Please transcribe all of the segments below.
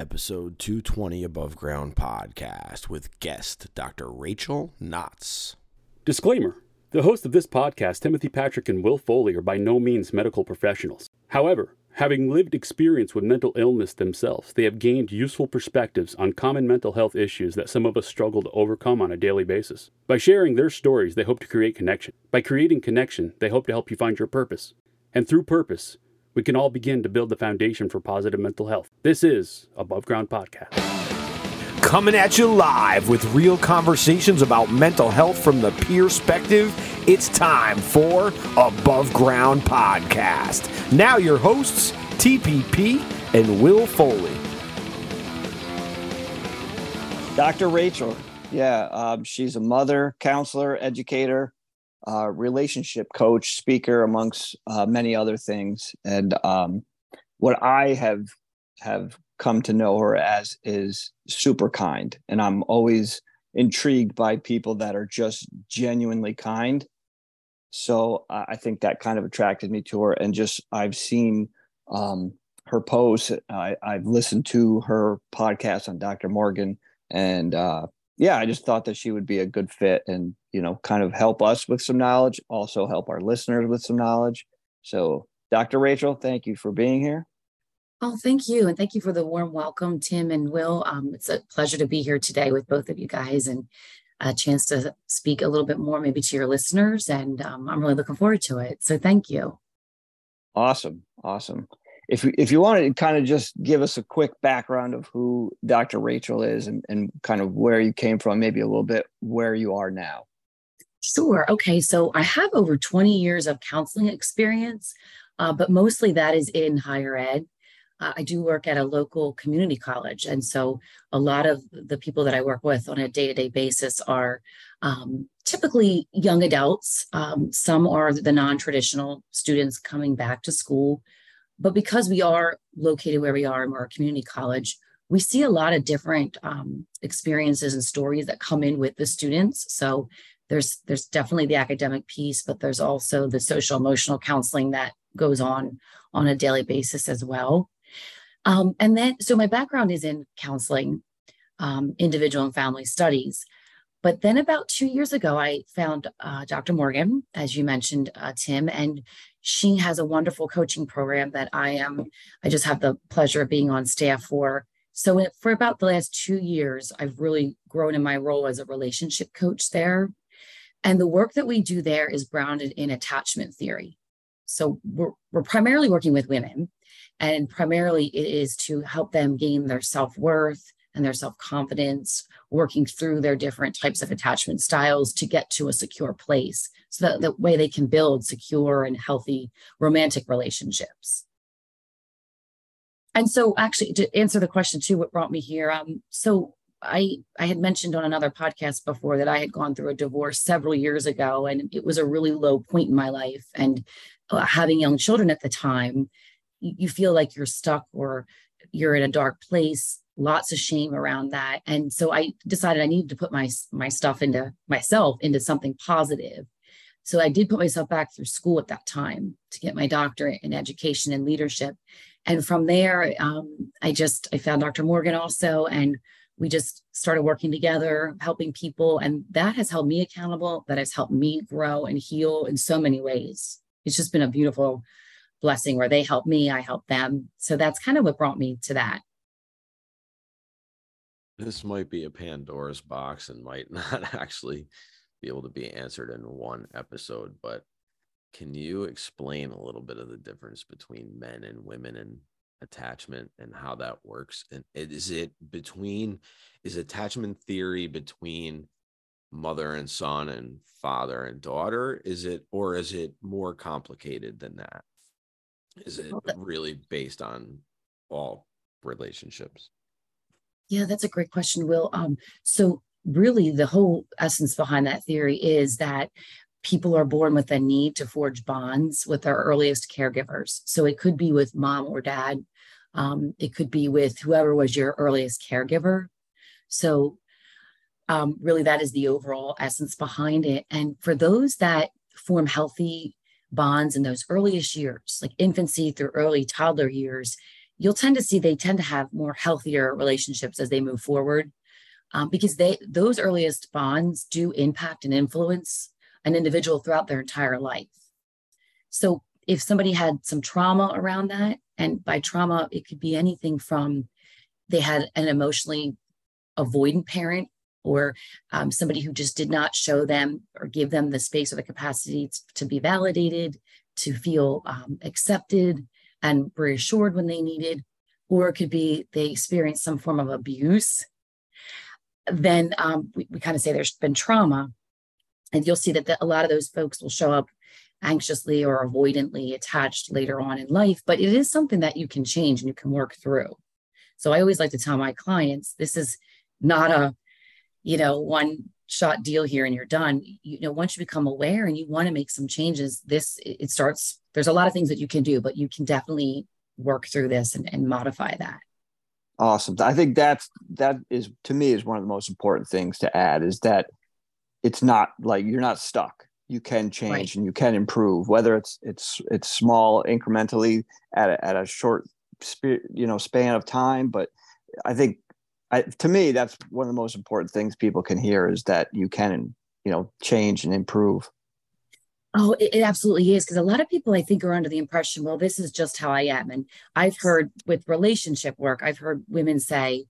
episode 220 Above Ground podcast with guest Dr. Rachael Knotts. Disclaimer The hosts of this podcast, Timothy Patrick and Will Foley, are by no means medical professionals. However, having lived experience with mental illness themselves, they have gained useful perspectives on common mental health issues that some of us struggle to overcome on a daily basis. By sharing their stories, they hope to create connection. By creating connection, they hope to help you find your purpose. And through purpose, we can all begin to build the foundation for positive mental health. This is Above Ground Podcast. Coming at you live with real conversations about mental health from the peer perspective, it's time for Above Ground Podcast. Now, your hosts, TPP and Will Foley. Dr. Rachael, yeah, um, she's a mother, counselor, educator, uh, relationship coach, speaker, amongst uh, many other things. And um, what I have have come to know her as is super kind, and I'm always intrigued by people that are just genuinely kind. So I think that kind of attracted me to her, and just I've seen um, her posts. I, I've listened to her podcast on Dr. Morgan, and uh, yeah, I just thought that she would be a good fit and, you know, kind of help us with some knowledge, also help our listeners with some knowledge. So, Dr. Rachael, thank you for being here. Oh, thank you. And thank you for the warm welcome, Tim and Will. Um, it's a pleasure to be here today with both of you guys and a chance to speak a little bit more, maybe to your listeners. And um, I'm really looking forward to it. So, thank you. Awesome. Awesome if if you wanted to kind of just give us a quick background of who Dr. Rachael is and, and kind of where you came from, maybe a little bit where you are now. Sure. Okay. So I have over 20 years of counseling experience, uh, but mostly that is in higher ed. Uh, I do work at a local community college. And so a lot of the people that I work with on a day to day basis are um, typically young adults. Um, some are the non traditional students coming back to school but because we are located where we are and we're a community college, we see a lot of different um, experiences and stories that come in with the students. So there's there's definitely the academic piece, but there's also the social emotional counseling that goes on on a daily basis as well. Um, and then, so my background is in counseling, um, individual and family studies. But then about two years ago, I found uh, Dr. Morgan, as you mentioned, uh, Tim, and she has a wonderful coaching program that I am, I just have the pleasure of being on staff for. So for about the last two years, I've really grown in my role as a relationship coach there. And the work that we do there is grounded in attachment theory. So we're, we're primarily working with women, and primarily it is to help them gain their self worth, and their self confidence, working through their different types of attachment styles to get to a secure place so that the way they can build secure and healthy romantic relationships. And so, actually, to answer the question too, what brought me here? Um, so I I had mentioned on another podcast before that I had gone through a divorce several years ago, and it was a really low point in my life. And uh, having young children at the time, you, you feel like you're stuck or you're in a dark place lots of shame around that. And so i decided i needed to put my my stuff into myself into something positive. So i did put myself back through school at that time to get my doctorate in education and leadership. And from there um, i just i found dr morgan also and we just started working together helping people and that has held me accountable that has helped me grow and heal in so many ways. It's just been a beautiful blessing where they help me i help them. So that's kind of what brought me to that. This might be a Pandora's box and might not actually be able to be answered in one episode, but can you explain a little bit of the difference between men and women and attachment and how that works? And is it between, is attachment theory between mother and son and father and daughter? Is it, or is it more complicated than that? Is it really based on all relationships? Yeah, that's a great question, Will. Um, so, really, the whole essence behind that theory is that people are born with a need to forge bonds with their earliest caregivers. So, it could be with mom or dad, um, it could be with whoever was your earliest caregiver. So, um, really, that is the overall essence behind it. And for those that form healthy bonds in those earliest years, like infancy through early toddler years, you'll tend to see they tend to have more healthier relationships as they move forward um, because they those earliest bonds do impact and influence an individual throughout their entire life so if somebody had some trauma around that and by trauma it could be anything from they had an emotionally avoidant parent or um, somebody who just did not show them or give them the space or the capacity to be validated to feel um, accepted and reassured when they needed, or it could be they experienced some form of abuse, then um, we, we kind of say there's been trauma. And you'll see that the, a lot of those folks will show up anxiously or avoidantly attached later on in life, but it is something that you can change and you can work through. So I always like to tell my clients this is not a, you know, one shot deal here and you're done. You know, once you become aware and you want to make some changes, this it starts there's a lot of things that you can do, but you can definitely work through this and, and modify that. Awesome. I think that's that is to me is one of the most important things to add is that it's not like you're not stuck. You can change right. and you can improve, whether it's it's it's small incrementally at a, at a short you know span of time. But I think I, to me that's one of the most important things people can hear is that you can you know change and improve. Oh, it, it absolutely is. Because a lot of people, I think, are under the impression, well, this is just how I am. And I've heard with relationship work, I've heard women say,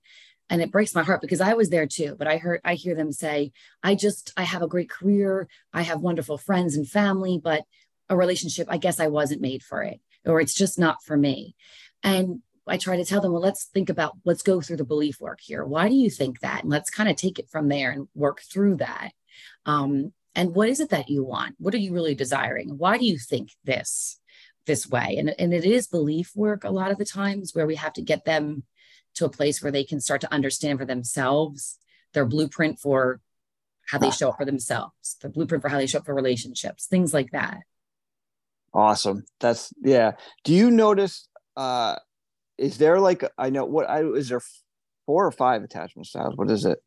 and it breaks my heart because I was there too, but I heard, I hear them say, I just, I have a great career. I have wonderful friends and family, but a relationship, I guess I wasn't made for it, or it's just not for me. And I try to tell them, well, let's think about, let's go through the belief work here. Why do you think that? And let's kind of take it from there and work through that. Um, and what is it that you want what are you really desiring why do you think this this way and, and it is belief work a lot of the times where we have to get them to a place where they can start to understand for themselves their blueprint for how they show up for themselves the blueprint for how they show up for relationships things like that awesome that's yeah do you notice uh is there like i know what i is there four or five attachment styles what is it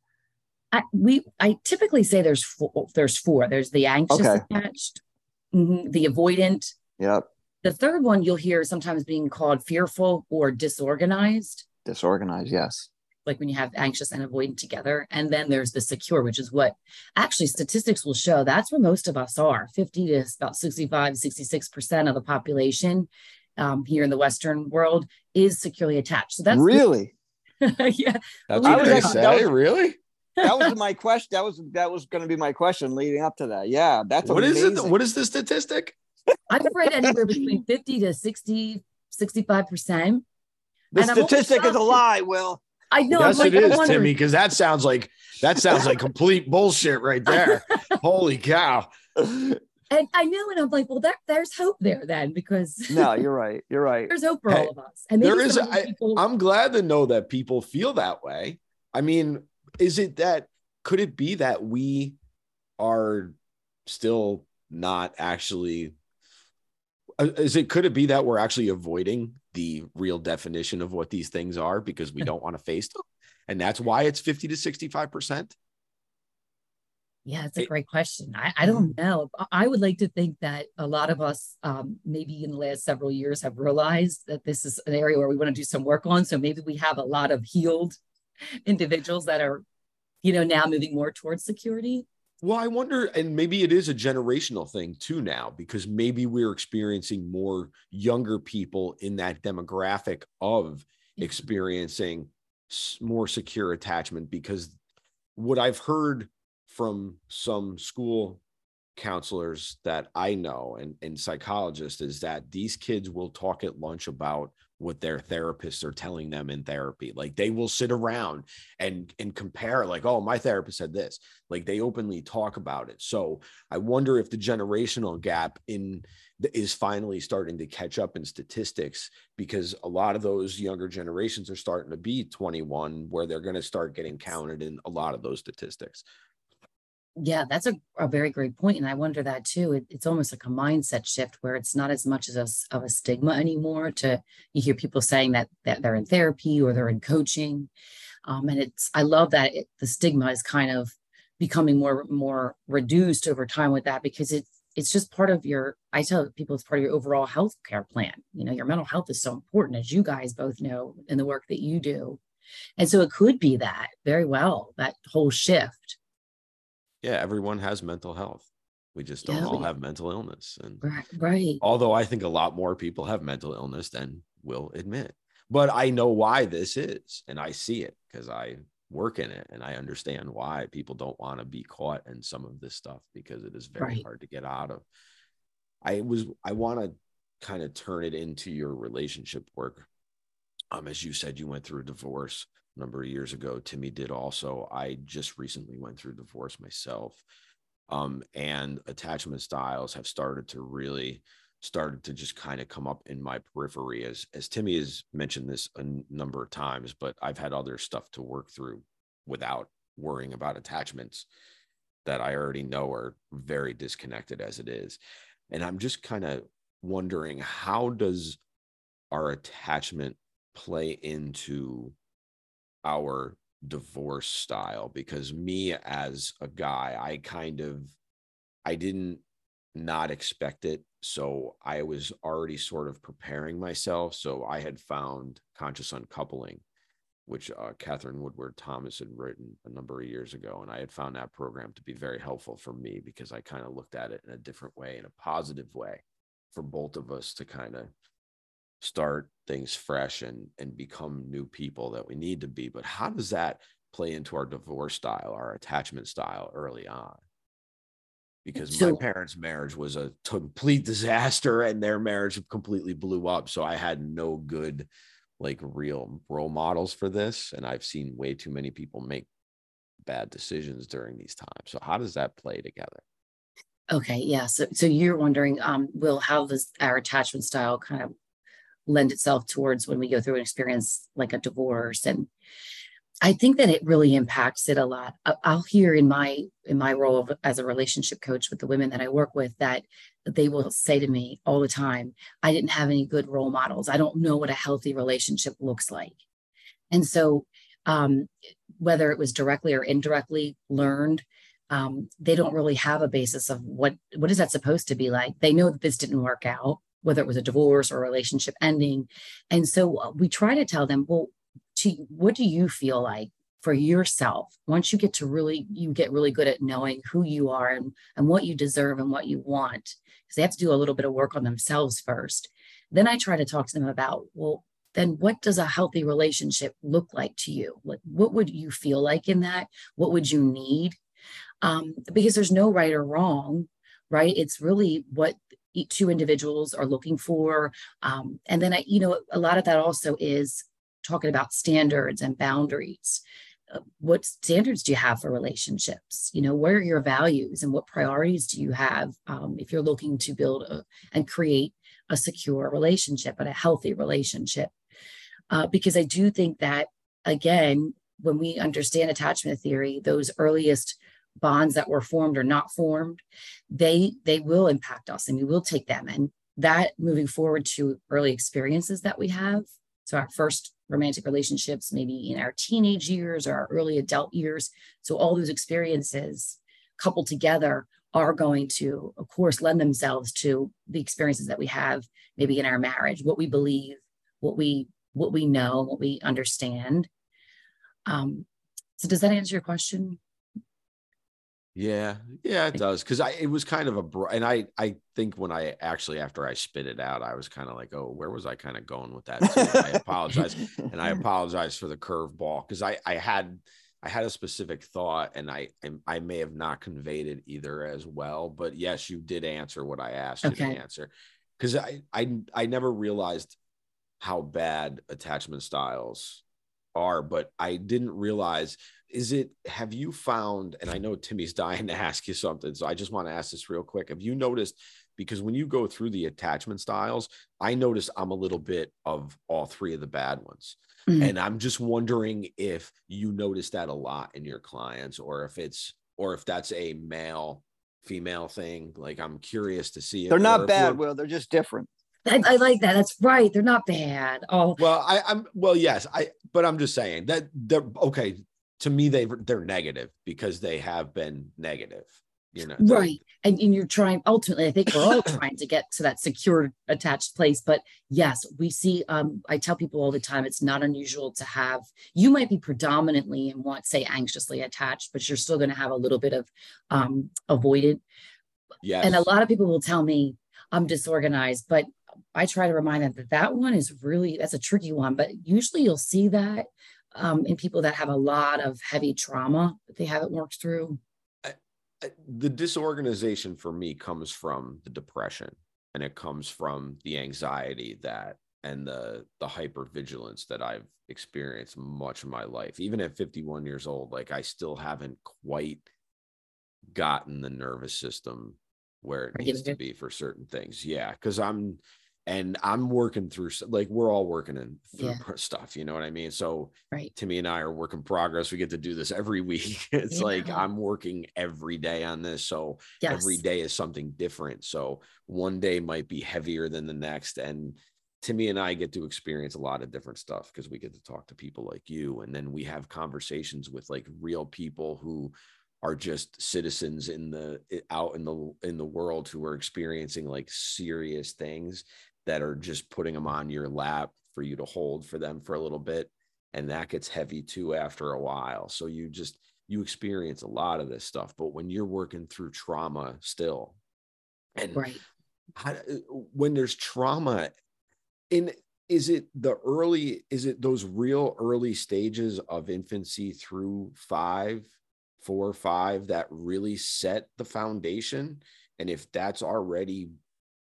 I, we I typically say there's four, there's four. There's the anxious okay. attached, mm-hmm, the avoidant. Yep. The third one you'll hear sometimes being called fearful or disorganized. Disorganized, yes. Like when you have anxious and avoidant together. And then there's the secure, which is what actually statistics will show that's where most of us are 50 to about 65, 66% of the population um, here in the Western world is securely attached. So that's really. yeah. That's what they say, really? that was my question. That was that was going to be my question leading up to that. Yeah, that's what amazing. is it? What is the statistic? I've read anywhere between 50 to 60, 65 percent. The and statistic is a lie, Will. I know. Yes, like, it is, Timmy, because that sounds like that sounds like complete bullshit right there. Holy cow. And I know, and I'm like, well, there, there's hope there then, because no, you're right. You're right. There's hope for hey, all of us. And there is. I, people... I'm glad to know that people feel that way. I mean, is it that could it be that we are still not actually uh, is it could it be that we're actually avoiding the real definition of what these things are because we don't want to face them and that's why it's 50 to 65 percent yeah it's a great question I, I don't mm-hmm. know i would like to think that a lot of us um, maybe in the last several years have realized that this is an area where we want to do some work on so maybe we have a lot of healed individuals that are, you know, now moving more towards security. Well, I wonder, and maybe it is a generational thing too now, because maybe we're experiencing more younger people in that demographic of mm-hmm. experiencing more secure attachment. Because what I've heard from some school counselors that I know and, and psychologists is that these kids will talk at lunch about what their therapists are telling them in therapy like they will sit around and and compare like oh my therapist said this. Like they openly talk about it. So i wonder if the generational gap in is finally starting to catch up in statistics because a lot of those younger generations are starting to be 21 where they're going to start getting counted in a lot of those statistics yeah, that's a, a very great point. And I wonder that too. It, it's almost like a mindset shift where it's not as much as a, of a stigma anymore to you hear people saying that, that they're in therapy or they're in coaching. Um, and it's, I love that it, the stigma is kind of becoming more, more reduced over time with that because it's, it's just part of your i tell people it's part of your overall health care plan you know your mental health is so important as you guys both know in the work that you do and so it could be that very well that whole shift yeah everyone has mental health. We just don't Yeah. all have mental illness and right right. although i think a lot more people have mental illness than will admit. But i know why this is and i see it because i work in it and i understand why people don't want to be caught in some of this stuff because it is very Right. hard to get out of. I was i want to kind of turn it into your relationship work. Um as you said you went through a divorce number of years ago timmy did also. I just recently went through divorce myself um and attachment styles have started to really started to just kind of come up in my periphery as as Timmy has mentioned this a n- number of times but I've had other stuff to work through without worrying about attachments that I already know are very disconnected as it is. And I'm just kind of wondering how does our attachment play into our divorce style because me as a guy I kind of I didn't not expect it. So I was already sort of preparing myself. So I had found conscious uncoupling, which uh, Katherine Woodward Thomas had written a number of years ago. And I had found that program to be very helpful for me because I kind of looked at it in a different way, in a positive way for both of us to kind of start things fresh and and become new people that we need to be but how does that play into our divorce style our attachment style early on because So- my parents' marriage was a complete disaster and their marriage completely blew up. So I had no good, like, real role models for this. And I've seen way too many people make bad decisions during these times. So, how does that play together? okay yeah so so you're wondering um will how does our attachment style kind of lend itself towards when we go through an experience like a divorce. And i think that it really impacts it a lot. I'll hear in my in my role of, as a relationship coach with the women that i work with that they will say to me all the time i didn't have any good role models. I don't know what a healthy relationship looks like. And so um whether it was directly or indirectly learned um, they don't really have a basis of what what is that supposed to be like? They know that this didn't work out whether it was a divorce or a relationship ending. And so uh, we try to tell them well to what do you feel like for yourself once you get to really you get really good at knowing who you are and, and what you deserve and what you want? Because they have to do a little bit of work on themselves first. Then i try to talk to them about well then what does a healthy relationship look like to you? Like what would you feel like in that? What would you need? Um, because there's no right or wrong, right? It's really what two individuals are looking for. Um, and then, I, you know, a lot of that also is talking about standards and boundaries. Uh, What standards do you have for relationships? You know, what are your values and what priorities do you have um, if you're looking to build a, and create a secure relationship and a healthy relationship? Uh, because I do think that, again, when we understand attachment theory, those earliest bonds that were formed or not formed they they will impact us and we will take them. And that moving forward to early experiences that we have so our first romantic relationships maybe in our teenage years or our early adult years. So all those experiences coupled together are going to of course lend themselves to the experiences that we have maybe in our marriage what we believe what we what we know what we understand. Um so does that answer your question Yeah, yeah, it does. Because I it was kind of a bro- and I I think when I actually after I spit it out, I was kind of like, oh, where was I kind of going with that? I apologize, and I apologize for the curveball because I I had I had a specific thought, and I I may have not conveyed it either as well. But yes, you did answer what I asked you Okay. to answer because I I I never realized how bad attachment styles are, but I didn't realize is it have you found and i know timmy's dying to ask you something so i just want to ask this real quick have you noticed because when you go through the attachment styles i notice i'm a little bit of all three of the bad ones Mm. and i'm just wondering if you notice that a lot in your clients or if it's or if that's a male female thing like i'm curious to see They're or not bad, we're- Will. They're just different. I, I like that. That's right. They're not bad. Oh, Well, I, I'm well, yes, I but I'm just saying that they're okay. To me, they they're negative because they have been negative. you know right and, and you're trying ultimately i think we're all trying to get to that secure attached place but yes we see um, i tell people all the time it's not unusual to have you might be predominantly and want say anxiously attached but you're still going to have a little bit of um, avoided yes. and a lot of people will tell me i'm disorganized but i try to remind them that that one is really that's a tricky one but usually you'll see that um, in people that have a lot of heavy trauma that they haven't worked through the disorganization for me comes from the depression and it comes from the anxiety that and the the hypervigilance that I've experienced much of my life. Even at 51 years old, like I still haven't quite gotten the nervous system where it needs to be for certain things. Yeah, because I'm and I'm working through like we're all working in through yeah. stuff, you know what I mean? So right. Timmy and I are work in progress. We get to do this every week. It's yeah. like I'm working every day on this. So yes. every day is something different. So one day might be heavier than the next. And Timmy and I get to experience a lot of different stuff because we get to talk to people like you. And then we have conversations with like real people who are just citizens in the out in the in the world who are experiencing like serious things that are just putting them on your lap for you to hold for them for a little bit and that gets heavy too after a while. So you just you experience a lot of this stuff but when you're working through trauma still and right. how, uh, when there's trauma in is it the early is it those real early stages of infancy through five four five that really set the foundation? And if that's already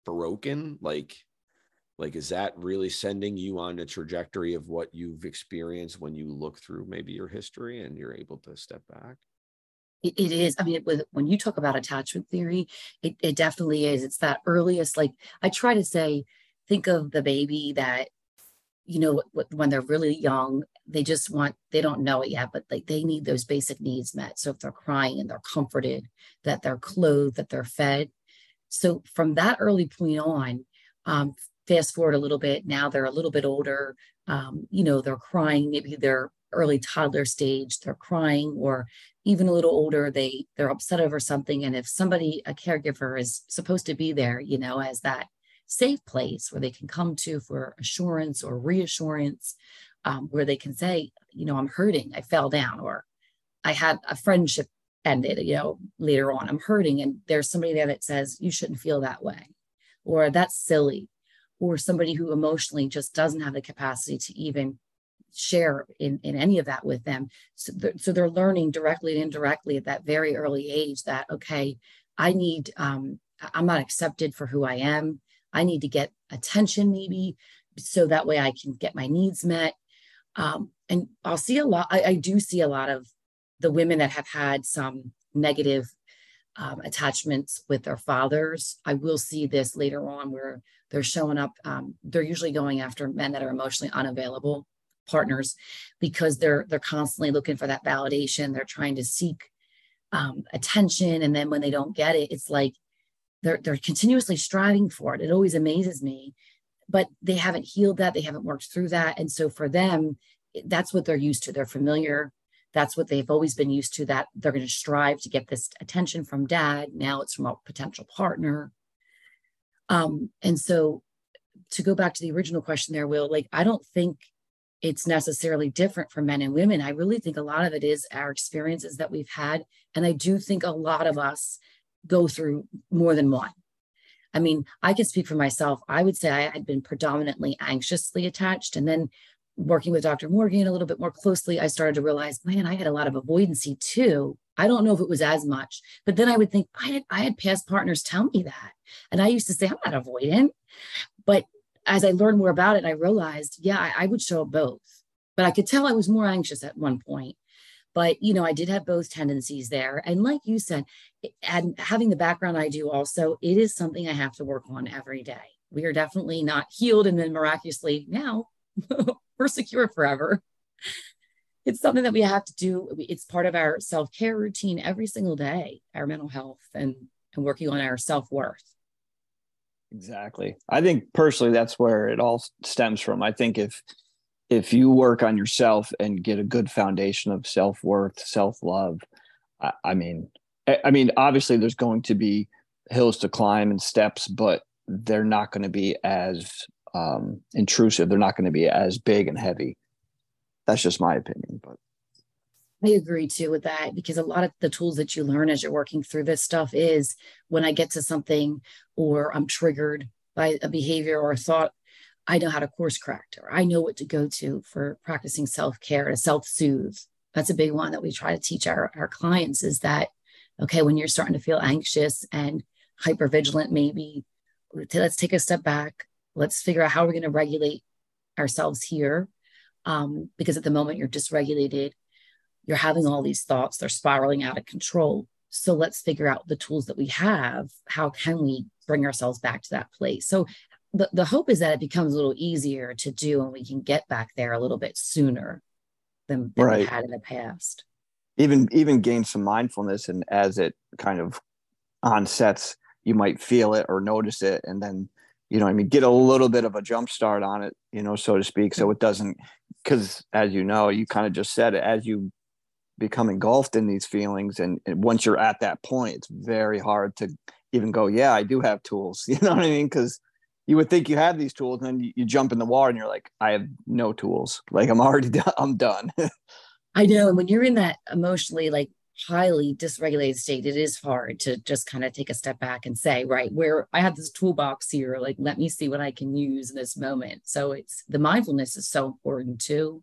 broken like like is that really sending you on a trajectory of what you've experienced when you look through maybe your history and you're able to step back? It, it is. I mean with, when you talk about attachment theory it, it definitely is. It's that earliest like i try to say think of the baby that you know when they're really young they just want they don't know it yet but like they need those basic needs met. So if they're crying and they're comforted that they're clothed that they're fed. So from that early point on um, fast forward a little bit now they're a little bit older um, you know they're crying maybe they're early toddler stage they're crying or even a little older they they're upset over something and if somebody a caregiver is supposed to be there you know as that safe place where they can come to for assurance or reassurance um, where they can say you know i'm hurting i fell down or i had a friendship ended you know later on i'm hurting and there's somebody there that says you shouldn't feel that way or that's silly or somebody who emotionally just doesn't have the capacity to even share in, in any of that with them. So they're, so they're learning directly and indirectly at that very early age that, okay, I need, um, I'm not accepted for who I am. I need to get attention maybe so that way I can get my needs met. Um, and I'll see a lot, I, I do see a lot of the women that have had some negative um, attachments with their fathers. I will see this later on where they're showing up. Um, they're usually going after men that are emotionally unavailable partners because they're they're constantly looking for that validation. They're trying to seek um, attention, and then when they don't get it, it's like they're they're continuously striving for it. It always amazes me, but they haven't healed that. They haven't worked through that, and so for them, that's what they're used to. They're familiar that's what they've always been used to that they're going to strive to get this attention from dad now it's from a potential partner um, and so to go back to the original question there will like i don't think it's necessarily different for men and women i really think a lot of it is our experiences that we've had and i do think a lot of us go through more than one i mean i can speak for myself i would say i had been predominantly anxiously attached and then working with Dr. Morgan a little bit more closely, I started to realize, man, I had a lot of avoidancy too. I don't know if it was as much, but then I would think I had I had past partners tell me that. And I used to say, I'm not avoidant. But as I learned more about it, I realized, yeah, I, I would show up both. But I could tell I was more anxious at one point. But you know, I did have both tendencies there. And like you said, and having the background I do also, it is something I have to work on every day. We are definitely not healed and then miraculously now we're secure forever. It's something that we have to do. It's part of our self care routine every single day, our mental health and, and working on our self worth. Exactly. I think personally, that's where it all stems from. I think if, if you work on yourself and get a good foundation of self worth, self love, I, I mean, I mean, obviously, there's going to be hills to climb and steps, but they're not going to be as um, intrusive. They're not going to be as big and heavy. That's just my opinion, but. I agree too with that because a lot of the tools that you learn as you're working through this stuff is when I get to something or I'm triggered by a behavior or a thought, I know how to course correct or I know what to go to for practicing self care to self soothe. That's a big one that we try to teach our, our clients is that, okay, when you're starting to feel anxious and hyper vigilant, maybe let's take a step back. Let's figure out how we're going to regulate ourselves here. Um, because at the moment you're dysregulated, you're having all these thoughts, they're spiraling out of control. So let's figure out the tools that we have. How can we bring ourselves back to that place? So the, the hope is that it becomes a little easier to do and we can get back there a little bit sooner than, than right. we had in the past. Even even gain some mindfulness and as it kind of onsets, you might feel it or notice it and then you know I mean get a little bit of a jump start on it, you know, so to speak. So it doesn't because as you know, you kind of just said it, as you become engulfed in these feelings and, and, once you're at that point it's very hard to even go yeah i do have tools you know what i mean? Because you would think you have these tools and then you, you, jump in the water and you're like i have no tools. Like i'm already done i'm done. I know and when you're in that emotionally like highly dysregulated state it is hard to just kind of take a step back and say right where i have this toolbox here like let me see what i can use in this moment so it's the mindfulness is so important too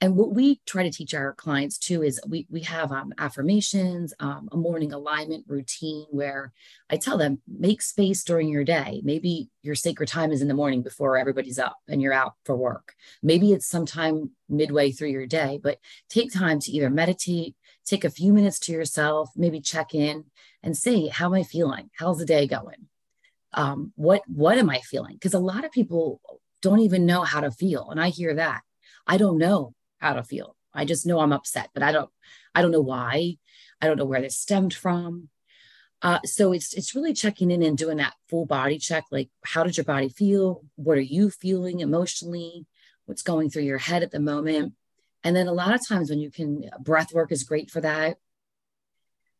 and what we try to teach our clients too is we, we have um, affirmations, um, a morning alignment routine where I tell them, make space during your day. Maybe your sacred time is in the morning before everybody's up and you're out for work. Maybe it's sometime midway through your day, but take time to either meditate, take a few minutes to yourself, maybe check in and see, how am I feeling? How's the day going? Um, what what am I feeling? Because a lot of people don't even know how to feel. And I hear that. I don't know how to feel. I just know I'm upset, but I don't I don't know why. I don't know where this stemmed from. Uh, so it's it's really checking in and doing that full body check. Like, how did your body feel? What are you feeling emotionally? What's going through your head at the moment? And then a lot of times when you can, breath work is great for that.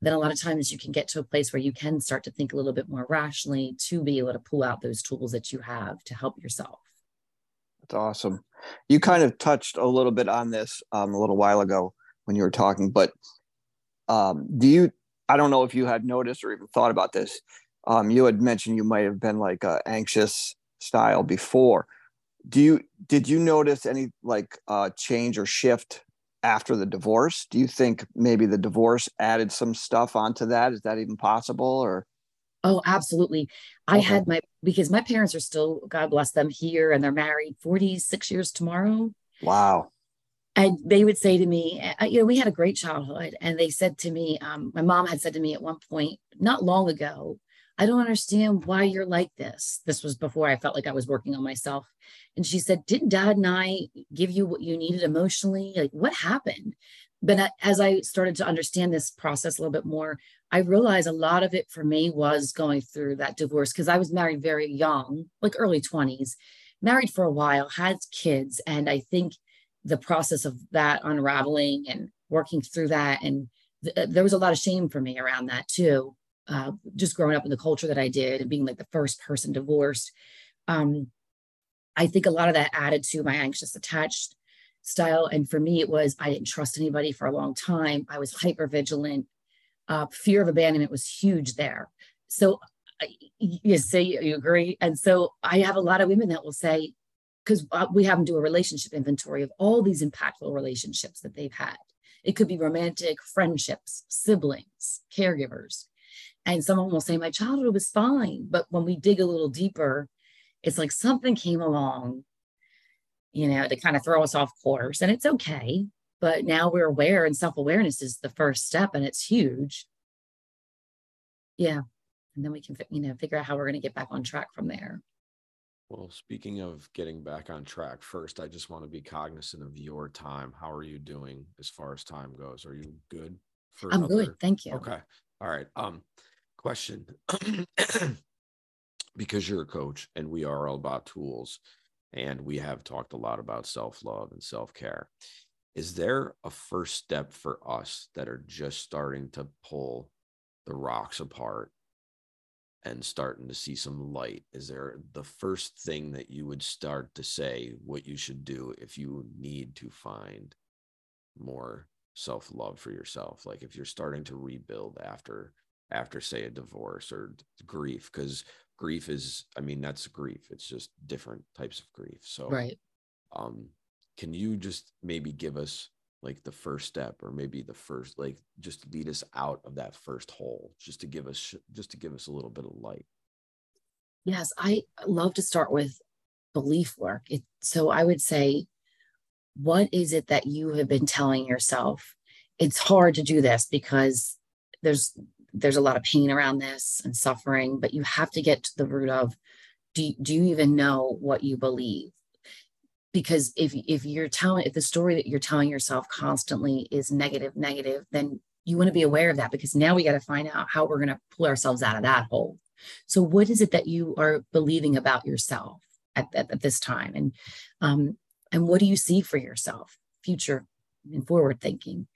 Then a lot of times you can get to a place where you can start to think a little bit more rationally to be able to pull out those tools that you have to help yourself. That's awesome. You kind of touched a little bit on this um, a little while ago when you were talking, but um, do you? I don't know if you had noticed or even thought about this. Um, you had mentioned you might have been like a anxious style before. Do you did you notice any like uh, change or shift after the divorce? Do you think maybe the divorce added some stuff onto that? Is that even possible or? Oh, absolutely. I had my because my parents are still, God bless them, here and they're married 46 years tomorrow. Wow. And they would say to me, uh, you know, we had a great childhood. And they said to me, um, my mom had said to me at one point, not long ago, I don't understand why you're like this. This was before I felt like I was working on myself. And she said, Didn't dad and I give you what you needed emotionally? Like, what happened? But as I started to understand this process a little bit more, I realized a lot of it for me was going through that divorce because I was married very young, like early 20s, married for a while, had kids. And I think the process of that unraveling and working through that, and th- uh, there was a lot of shame for me around that too. Uh, just growing up in the culture that I did and being like the first person divorced. Um, I think a lot of that added to my anxious attached style. And for me, it was I didn't trust anybody for a long time. I was hyper vigilant uh, fear of abandonment was huge there. So you say you agree. And so I have a lot of women that will say, because uh, we have them do a relationship inventory of all these impactful relationships that they've had. It could be romantic, friendships, siblings, caregivers. And someone will say, My childhood was fine. But when we dig a little deeper, it's like something came along, you know, to kind of throw us off course. And it's okay. But now we're aware and self-awareness is the first step and it's huge. Yeah. And then we can you know figure out how we're going to get back on track from there. Well speaking of getting back on track first i just want to be cognizant of your time. How are you doing as far as time goes? Are you good for i'm another... good thank you. Okay. All right. Um question. Because you're a coach and we are all about tools and we have talked a lot about self-love and self-care is there a first step for us that are just starting to pull the rocks apart and starting to see some light? Is there the first thing that you would start to say what you should do if you need to find more self-love for yourself? Like if you're starting to rebuild after after say a divorce or grief because grief is i mean that's grief it's just different types of grief so right. um can you just maybe give us like the first step or maybe the first like just lead us out of that first hole just to give us just to give us a little bit of light? Yes i love to start with belief work. It, so i would say what is it that you have been telling yourself? It's hard to do this because there's there's a lot of pain around this and suffering but you have to get to the root of do, do you even know what you believe? Because if if you're telling if the story that you're telling yourself constantly is negative negative then you want to be aware of that because now we got to find out how we're going to pull ourselves out of that hole. So what is it that you are believing about yourself at, at, at this time? And um and what do you see for yourself future and forward thinking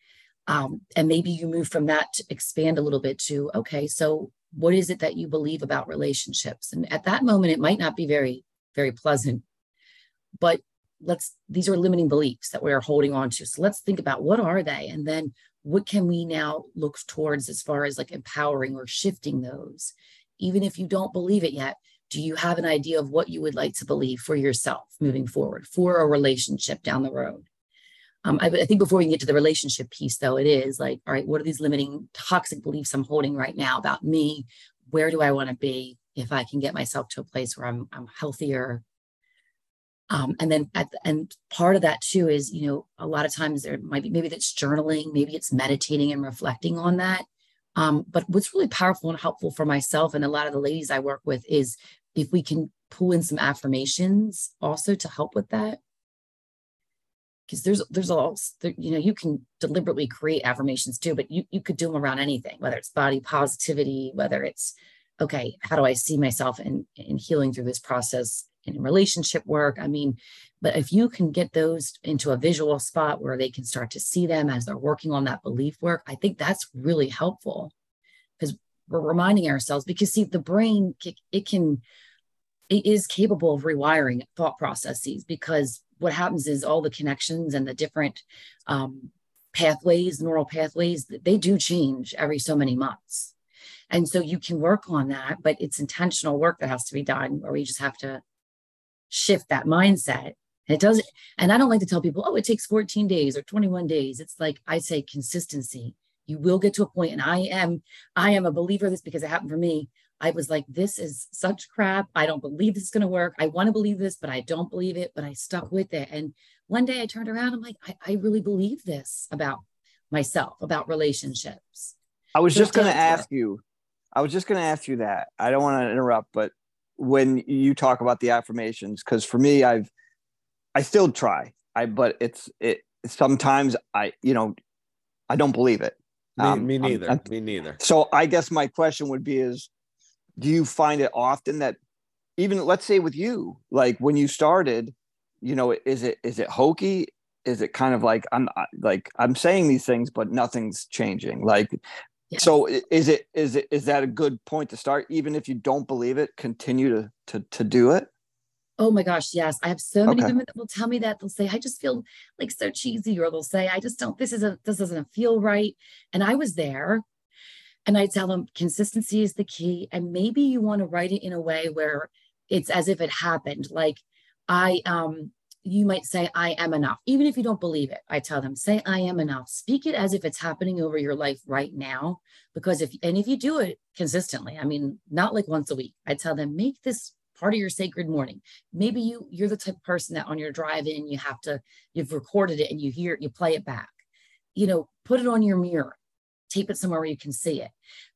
um and maybe you move from that to expand a little bit to okay so what is it that you believe about relationships? And at that moment it might not be very very pleasant but let's these are limiting beliefs that we are holding on to. So let's think about what are they? And then what can we now look towards as far as like empowering or shifting those? Even if you don't believe it yet do you have an idea of what you would like to believe for yourself moving forward for a relationship down the road um, I, I think before we get to the relationship piece though it is like all right what are these limiting toxic beliefs i'm holding right now about me? Where do i want to be if i can get myself to a place where i'm, I'm healthier? Um, and then at the, and part of that too is you know a lot of times there might be maybe that's journaling maybe it's meditating and reflecting on that. Um, but what's really powerful and helpful for myself and a lot of the ladies i work with is if we can pull in some affirmations also to help with that because there's there's all you know you can deliberately create affirmations too but you, you could do them around anything whether it's body positivity whether it's okay how do i see myself in in healing through this process in relationship work. I mean, but if you can get those into a visual spot where they can start to see them as they're working on that belief work, I think that's really helpful because we're reminding ourselves because see the brain it can it is capable of rewiring thought processes because what happens is all the connections and the different um, pathways neural pathways they do change every so many months and so you can work on that but it's intentional work that has to be done or we just have to shift that mindset. And it doesn't, and I don't like to tell people, oh, it takes 14 days or 21 days. It's like I say consistency. You will get to a point, and I am, I am a believer of this because it happened for me. I was like, this is such crap. I don't believe this is going to work. I want to believe this, but I don't believe it. But I stuck with it. And one day I turned around. I'm like, I, I really believe this about myself, about relationships. I was so just going to ask you. I was just going to ask you that. I don't want to interrupt, but when you talk about the affirmations because for me i've i still try i but it's it sometimes i you know i don't believe it me, um, me neither I'm, I'm, me neither so i guess my question would be is do you find it often that even let's say with you like when you started you know is it is it hokey is it kind of like i'm like i'm saying these things but nothing's changing like so is it is it is that a good point to start? Even if you don't believe it, continue to to to do it. Oh my gosh, yes. I have so many okay. women that will tell me that. They'll say, I just feel like so cheesy, or they'll say, I just don't, this isn't, this doesn't feel right. And I was there and I tell them consistency is the key. And maybe you want to write it in a way where it's as if it happened. Like I um you might say, I am enough. Even if you don't believe it, I tell them, say, I am enough. Speak it as if it's happening over your life right now. Because if, and if you do it consistently, I mean, not like once a week, I tell them, make this part of your sacred morning. Maybe you, you're the type of person that on your drive in, you have to, you've recorded it and you hear it, you play it back. You know, put it on your mirror, tape it somewhere where you can see it.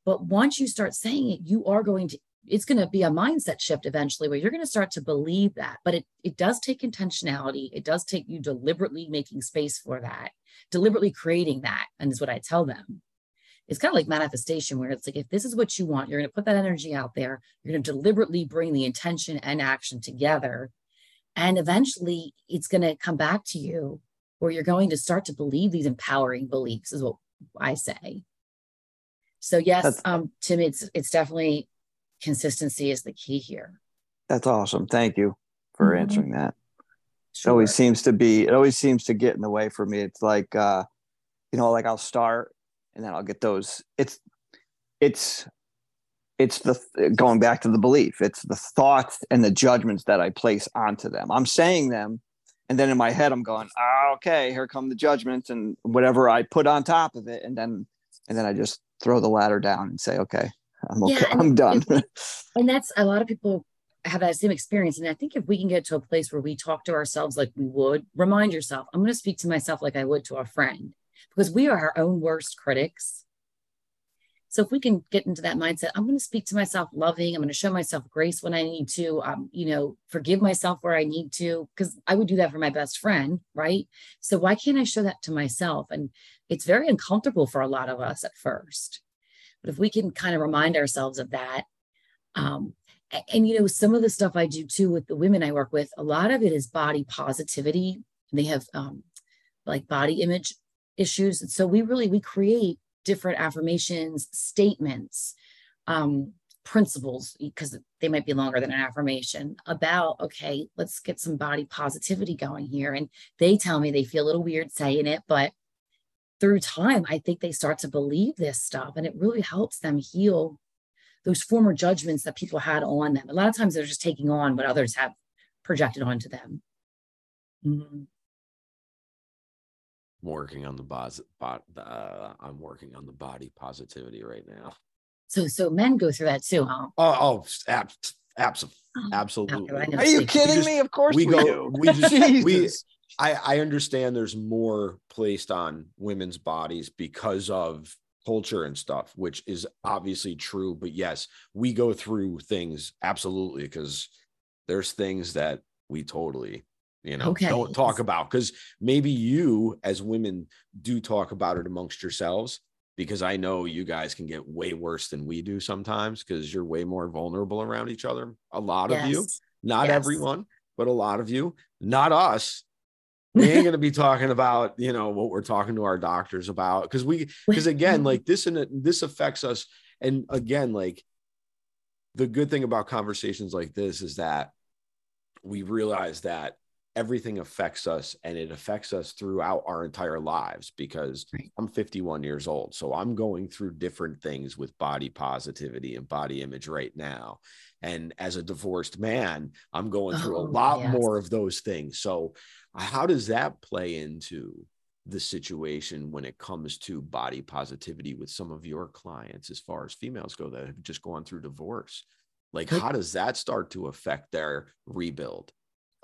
But once you start saying it, you are going to it's going to be a mindset shift eventually where you're going to start to believe that. But it, it does take intentionality. It does take you deliberately making space for that deliberately creating that and is what i tell them. It's kind of like manifestation where it's like if this is what you want you're going to put that energy out there. You're going to deliberately bring the intention and action together. And eventually it's going to come back to you where you're going to start to believe these empowering beliefs is what i say So yes, um, Tim, it's it's definitely consistency is the key here. That's awesome. Thank you for mm-hmm. answering that. Sure. It always seems to be it always seems to get in the way for me. It's like uh, you know, like I'll start and then I'll get those. It's it's it's the going back to the belief. It's the thoughts and the judgments that I place onto them. I'm saying them, and then in my head I'm going, oh, okay, here come the judgments and whatever I put on top of it, and then and then I just throw the ladder down and say, okay, I'm okay, yeah, I'm done. and that's a lot of people have that same experience. And I think if we can get to a place where we talk to ourselves like we would, remind yourself, I'm going to speak to myself like I would to a friend because we are our own worst critics. So if we can get into that mindset, I'm going to speak to myself loving. I'm going to show myself grace when I need to, um, you know, forgive myself where I need to, because I would do that for my best friend, right? So why can't I show that to myself? And it's very uncomfortable for a lot of us at first. But if we can kind of remind ourselves of that, um, and, you know, some of the stuff I do too with the women I work with, a lot of it is body positivity. They have um, like body image issues. And so we really we create different affirmations, statements, um, principles, because they might be longer than an affirmation about, okay, let's get some body positivity going here. And they tell me they feel a little weird saying it, but through time, I think they start to believe this stuff and it really helps them heal those former judgments that people had on them. A lot of times they're just taking on what others have projected onto them. Mm-hmm. I'm working on the bos- bot, uh, I'm working on the body positivity right now. So, so men go through that too, huh? Oh, oh ab- absolutely, oh, absolutely. Okay, Are you kidding just, me? Of course we, we go. Do. We just we. I I understand there's more placed on women's bodies because of culture and stuff, which is obviously true. But yes, we go through things absolutely because there's things that we totally you know okay. don't talk about because maybe you as women do talk about it amongst yourselves because i know you guys can get way worse than we do sometimes because you're way more vulnerable around each other a lot yes. of you not yes. everyone but a lot of you not us we ain't going to be talking about you know what we're talking to our doctors about because we because again like this and this affects us and again like the good thing about conversations like this is that we realize that everything affects us and it affects us throughout our entire lives because right. I'm 51 years old. So I'm going through different things with body positivity and body image right now. And as a divorced man, I'm going through oh, a lot yes. more of those things. So, how does that play into the situation when it comes to body positivity with some of your clients as far as females go that have just gone through divorce? Like, how does that start to affect their rebuild?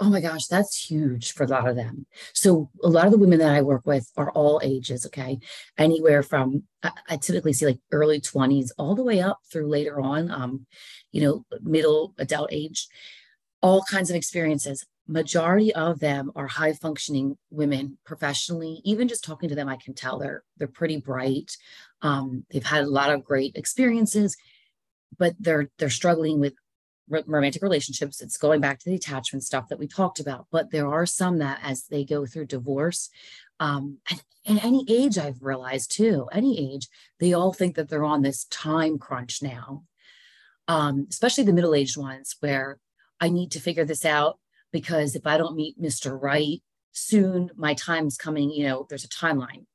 Oh my gosh, that's huge for a lot of them. So a lot of the women that I work with are all ages, okay? Anywhere from I, typically see like early 20s all the way up through later on, um, you know, middle adult age, all kinds of experiences. Majority of them are high functioning women professionally. Even just talking to them, I can tell they're they're pretty bright. Um, they've had a lot of great experiences, but they're they're struggling with romantic relationships it's going back to the attachment stuff that we talked about but there are some that as they go through divorce um and, and any age i've realized too any age they all think that they're on this time crunch now. Um especially the middle-aged ones where i need to figure this out because if i don't meet mr right soon my time's coming you know there's a timeline.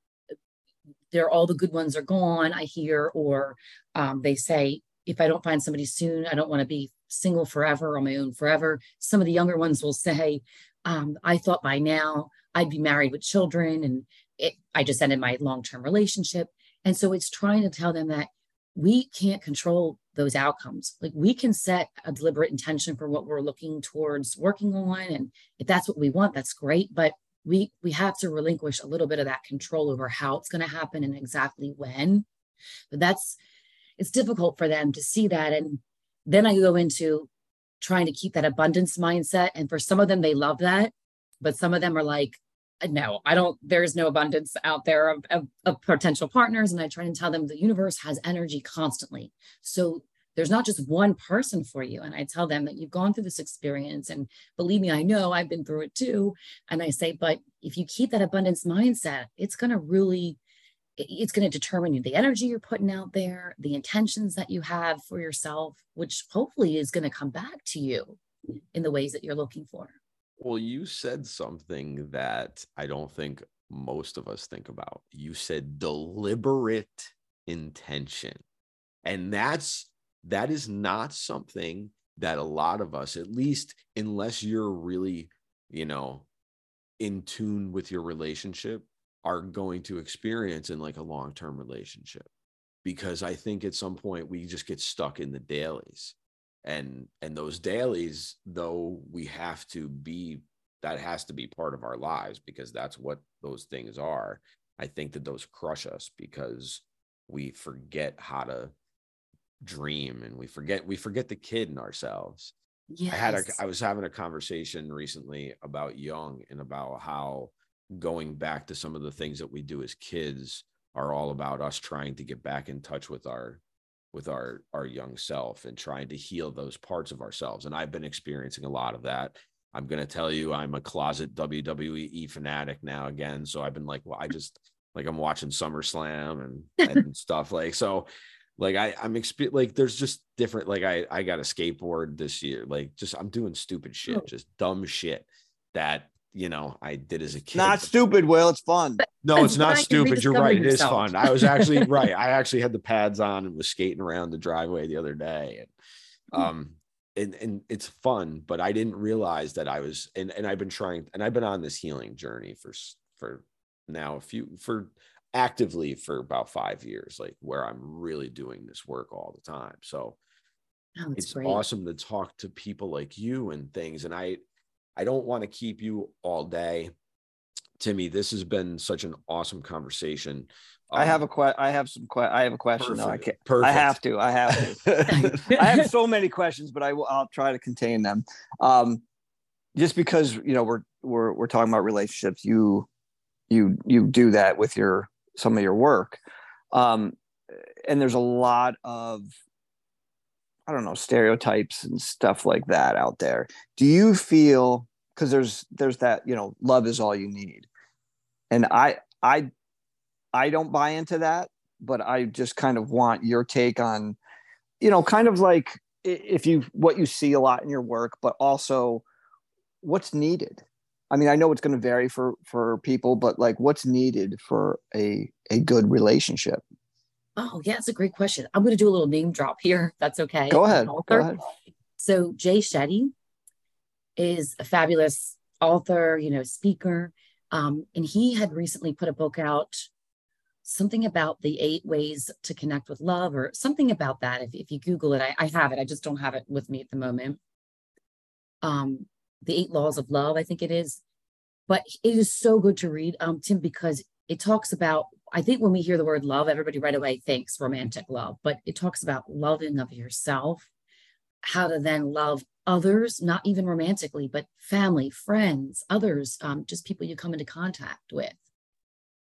There all the good ones are gone i hear or um, they say if i don't find somebody soon i don't want to be single forever on my own forever. Some of the younger ones will say, um, I thought by now I'd be married with children and it, I just ended my long term relationship. And so it's trying to tell them that we can't control those outcomes. Like we can set a deliberate intention for what we're looking towards working on. And if that's what we want, that's great. But we we have to relinquish a little bit of that control over how it's going to happen and exactly when. But that's it's difficult for them to see that. And then I go into trying to keep that abundance mindset. And for some of them, they love that. But some of them are like, no, I don't, there's no abundance out there of, of, of potential partners. And I try and tell them the universe has energy constantly. So there's not just one person for you. And I tell them that you've gone through this experience. And believe me, I know I've been through it too. And I say, but if you keep that abundance mindset, it's going to really it's going to determine the energy you're putting out there, the intentions that you have for yourself, which hopefully is going to come back to you in the ways that you're looking for. Well, you said something that I don't think most of us think about. You said deliberate intention. And that's that is not something that a lot of us, at least unless you're really, you know, in tune with your relationship, are going to experience in like a long-term relationship. Because I think at some point we just get stuck in the dailies. And and those dailies, though we have to be that has to be part of our lives because that's what those things are. I think that those crush us because we forget how to dream and we forget we forget the kid in ourselves. Yes. I had a I was having a conversation recently about Jung and about how going back to some of the things that we do as kids are all about us trying to get back in touch with our with our our young self and trying to heal those parts of ourselves and I've been experiencing a lot of that I'm going to tell you, I'm a closet WWE fanatic now again. So I've been like, well, I just like I'm watching SummerSlam and, and stuff like so. Like I, I'm exp- like there's just different. Like I, I got a skateboard this year. Like just I'm doing stupid shit, oh. just dumb shit that you know I did as a kid. Not stupid, Will. It's fun. No, it's not stupid. You're right. It is fun. I was actually right. I actually had the pads on and was skating around the driveway the other day, and hmm. um, and, and it's fun, but I didn't realize that I was, and, and I've been trying, and I've been on this healing journey for, for now a few, for actively for about five years, like where I'm really doing this work all the time. So oh, it's great. awesome to talk to people like you and things. And I, I don't want to keep you all day. Timmy, this has been such an awesome conversation. I have a um, que- I have some que- I have a question. Perfect. No, I can't. Perfect. I have to. I have to. I have so many questions, but I will. I'll try to contain them. Um, just because you know we're we're we're talking about relationships, you you you do that with your some of your work, um, and there's a lot of I don't know stereotypes and stuff like that out there. Do you feel because there's there's that you know love is all you need, and I I I don't buy into that, but I just kind of want your take on, you know, kind of like if you what you see a lot in your work, but also what's needed. I mean, I know it's going to vary for for people, but like what's needed for a a good relationship? Oh, yeah, it's a great question. I'm going to do a little name drop here. That's okay. Go ahead. Go ahead. So Jay Shetty is a fabulous author, you know, speaker. Um, and he had recently put a book out something about the eight ways to connect with love or something about that. If, if you Google it, I, I have it. I just don't have it with me at the moment. Um, the eight laws of love, I think it is. But it is so good to read, um, Tim, because it talks about, I think when we hear the word love, everybody right away thinks romantic love, but it talks about loving of yourself, how to then love others, not even romantically, but family, friends, others, um, just people you come into contact with.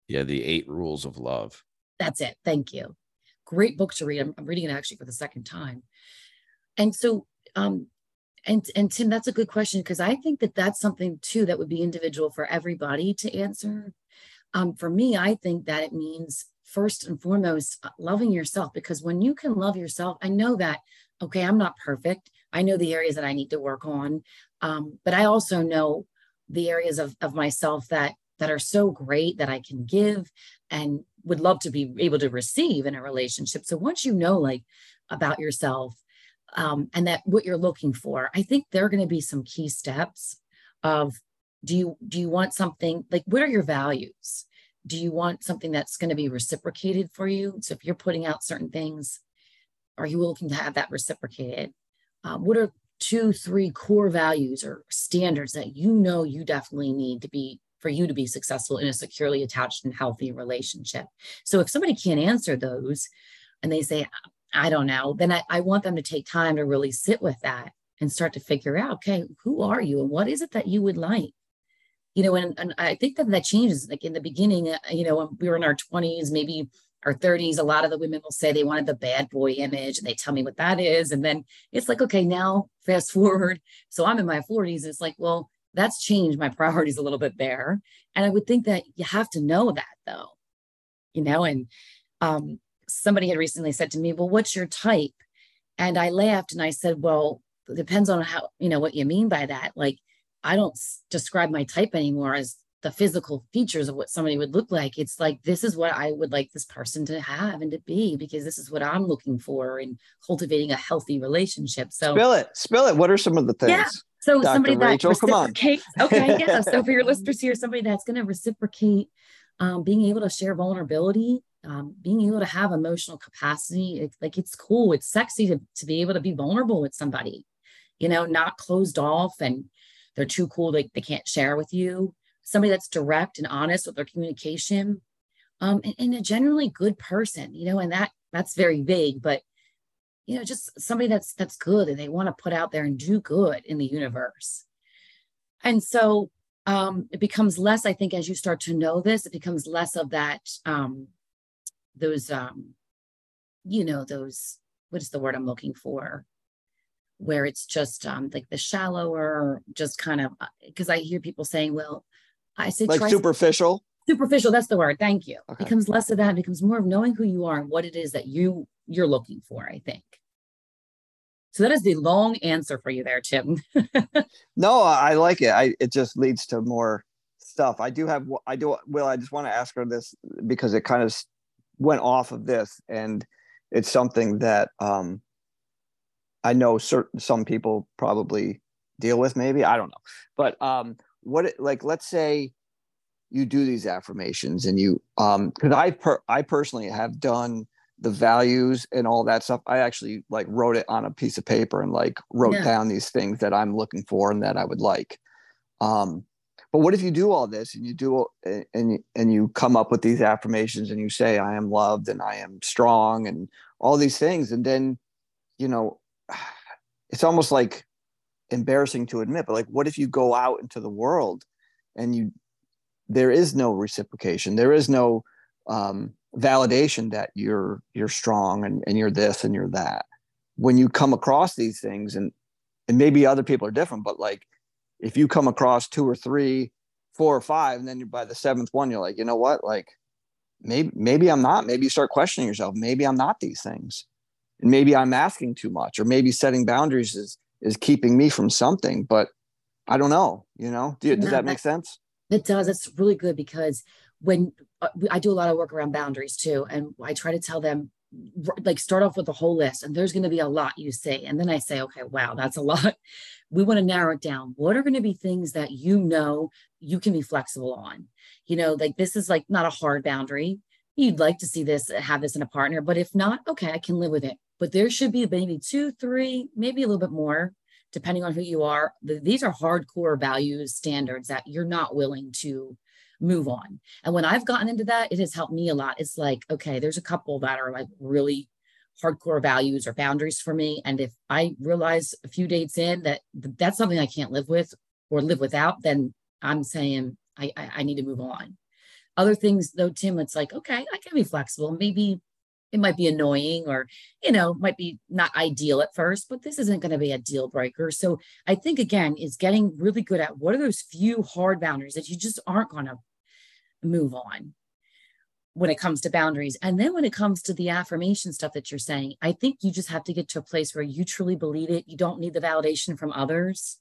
Yeah, the eight rules of love. That's it. Thank you. Great book to read. I'm, I'm reading it actually for the second time. And so, um, and and Tim, that's a good question because I think that that's something too that would be individual for everybody to answer. Um, for me, I think that it means first and foremost uh, loving yourself because when you can love yourself, I know that okay, I'm not perfect. I know the areas that I need to work on, um, but I also know the areas of of myself that that are so great that I can give and would love to be able to receive in a relationship. So once you know like about yourself um, and that what you're looking for, I think there are going to be some key steps of do you do you want something like what are your values? Do you want something that's going to be reciprocated for you? So if you're putting out certain things, are you looking to have that reciprocated? Um, what are two, three core values or standards that you know you definitely need to be for you to be successful in a securely attached and healthy relationship. So if somebody can't answer those and they say, I don't know, then I, I want them to take time to really sit with that and start to figure out, okay, who are you and what is it that you would like? You know, and, and I think that that changes. Like in the beginning, uh, you know, when we were in our 20s, maybe our 30s, a lot of the women will say they wanted the bad boy image and they tell me what that is. And then it's like, okay, now fast forward. So I'm in my 40s. And It's like, well, that's changed my priorities a little bit there. And I would think that you have to know that though. you know, and um, somebody had recently said to me, Well, what's your type? And I laughed and I said, Well, depends on how, you know, what you mean by that. Like, I don't describe my type anymore as the physical features of what somebody would look like. It's like, this is what I would like this person to have and to be, because this is what I'm looking for in cultivating a healthy relationship. So, spill it, spill it. What are some of the things? Yeah. So, Dr. somebody Rachael, that reciprocates. Okay. Yeah. so, for your listeners here, somebody that's going to reciprocate, um, being able to share vulnerability, um, being able to have emotional capacity. It's like, it's cool. It's sexy to, to be able to be vulnerable with somebody, you know, not closed off and they're too cool. Like they can't share with you somebody that's direct and honest with their communication um, and, and, a generally good person you know and that that's very vague but you know just somebody that's that's good and they want to put out there and do good in the universe. And so um, it becomes less i think as you start to know this it becomes less of that um, those um, you know those what is the word i'm looking for? Where it's just um, like the shallower just kind of because uh, i hear people saying well I say like superficial. Superficial, that's the word. Thank you. Okay. Becomes less of that, becomes more of knowing who you are and what it is that you you're looking for, I think. So that is the long answer for you there, Tim. no, I like it. I it just leads to more stuff. I do have I do Will, I just want to ask her this because it kind of went off of this and it's something that um I know certain some people probably deal with maybe I don't know. But um what like let's say you do these affirmations and you um because i per i personally have done the values and all that stuff i actually like wrote it on a piece of paper and like wrote yeah. down these things that i'm looking for and that i would like um but what if you do all this and you do and and you come up with these affirmations and you say i am loved and i am strong and all these things and then you know it's almost like embarrassing to admit, but like, what if you go out into the world and you, there is no reciprocation, there is no um, validation that you're you're strong and, and you're this and you're that. When you come across these things, and and maybe other people are different, but like, if you come across two or three, four or five, and then you're by the seventh one, you're like, you know what, like, maybe maybe I'm not. Maybe you start questioning yourself. Maybe I'm not these things. And maybe I'm asking too much, or maybe setting boundaries is is keeping me from something but i don't know you know? Do, does that make sense? It does. It's really good because when uh, i do a lot of work around boundaries too and i try to tell them like start off with a whole list and there's going to be a lot you say and then i say okay wow that's a lot. We want to narrow it down. What are going to be things that you know you can be flexible on? You know like this is like not a hard boundary. You'd like to see this have this in a partner but if not okay i can live with it but there should be maybe two, three, maybe a little bit more, depending on who you are. These are hardcore values standards that you're not willing to move on. And when I've gotten into that, it has helped me a lot. It's like, okay, there's a couple that are like really hardcore values or boundaries for me. And if I realize a few dates in that that's something I can't live with or live without, then I'm saying I, I, I need to move on. Other things though, Tim, it's like, okay, I can be flexible. Maybe it might be annoying or you know might be not ideal at first but this isn't going to be a deal breaker. So i think again is getting really good at what are those few hard boundaries that you just aren't going to move on when it comes to boundaries. And then when it comes to the affirmation stuff that you're saying i think you just have to get to a place where you truly believe it. You don't need the validation from others.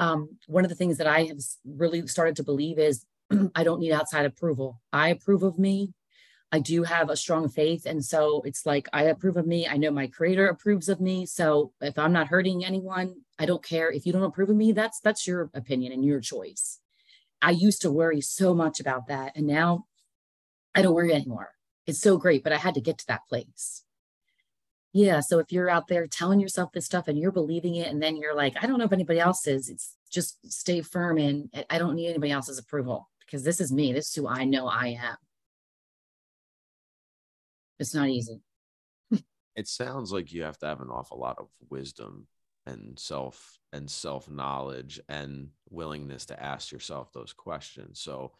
Um, one of the things that i have really started to believe is i don't need outside approval. I approve of me I do have a strong faith. And so it's like, I approve of me. I know my creator approves of me. So if I'm not hurting anyone, I don't care. If you don't approve of me, that's, that's your opinion and your choice. I used to worry so much about that. And now I don't worry anymore. It's so great, but I had to get to that place. Yeah. So if you're out there telling yourself this stuff and you're believing it, and then you're like, I don't know if anybody else is, it's just stay firm and I don't need anybody else's approval because this is me. This is who I know I am. It's not easy. it sounds like you have to have an awful lot of wisdom and self and self knowledge and willingness to ask yourself those questions. So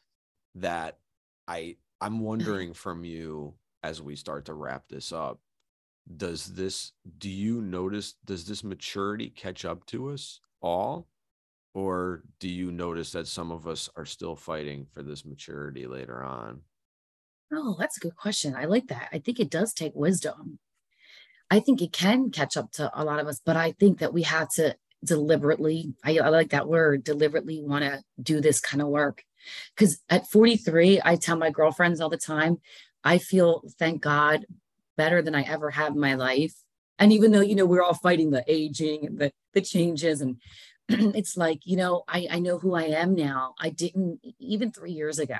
that I I'm wondering from you as we start to wrap this up does this do you notice does this maturity catch up to us all or do you notice that some of us are still fighting for this maturity later on Oh, that's a good question. I like that. I think it does take wisdom. I think it can catch up to a lot of us, but I think that we have to deliberately, I, I like that word, deliberately want to do this kind of work. Because at 43, I tell my girlfriends all the time, I feel, thank God, better than I ever have in my life. And even though, you know, we're all fighting the aging and the, the changes, and it's like, you know, I, I know who I am now. I didn't even three years ago.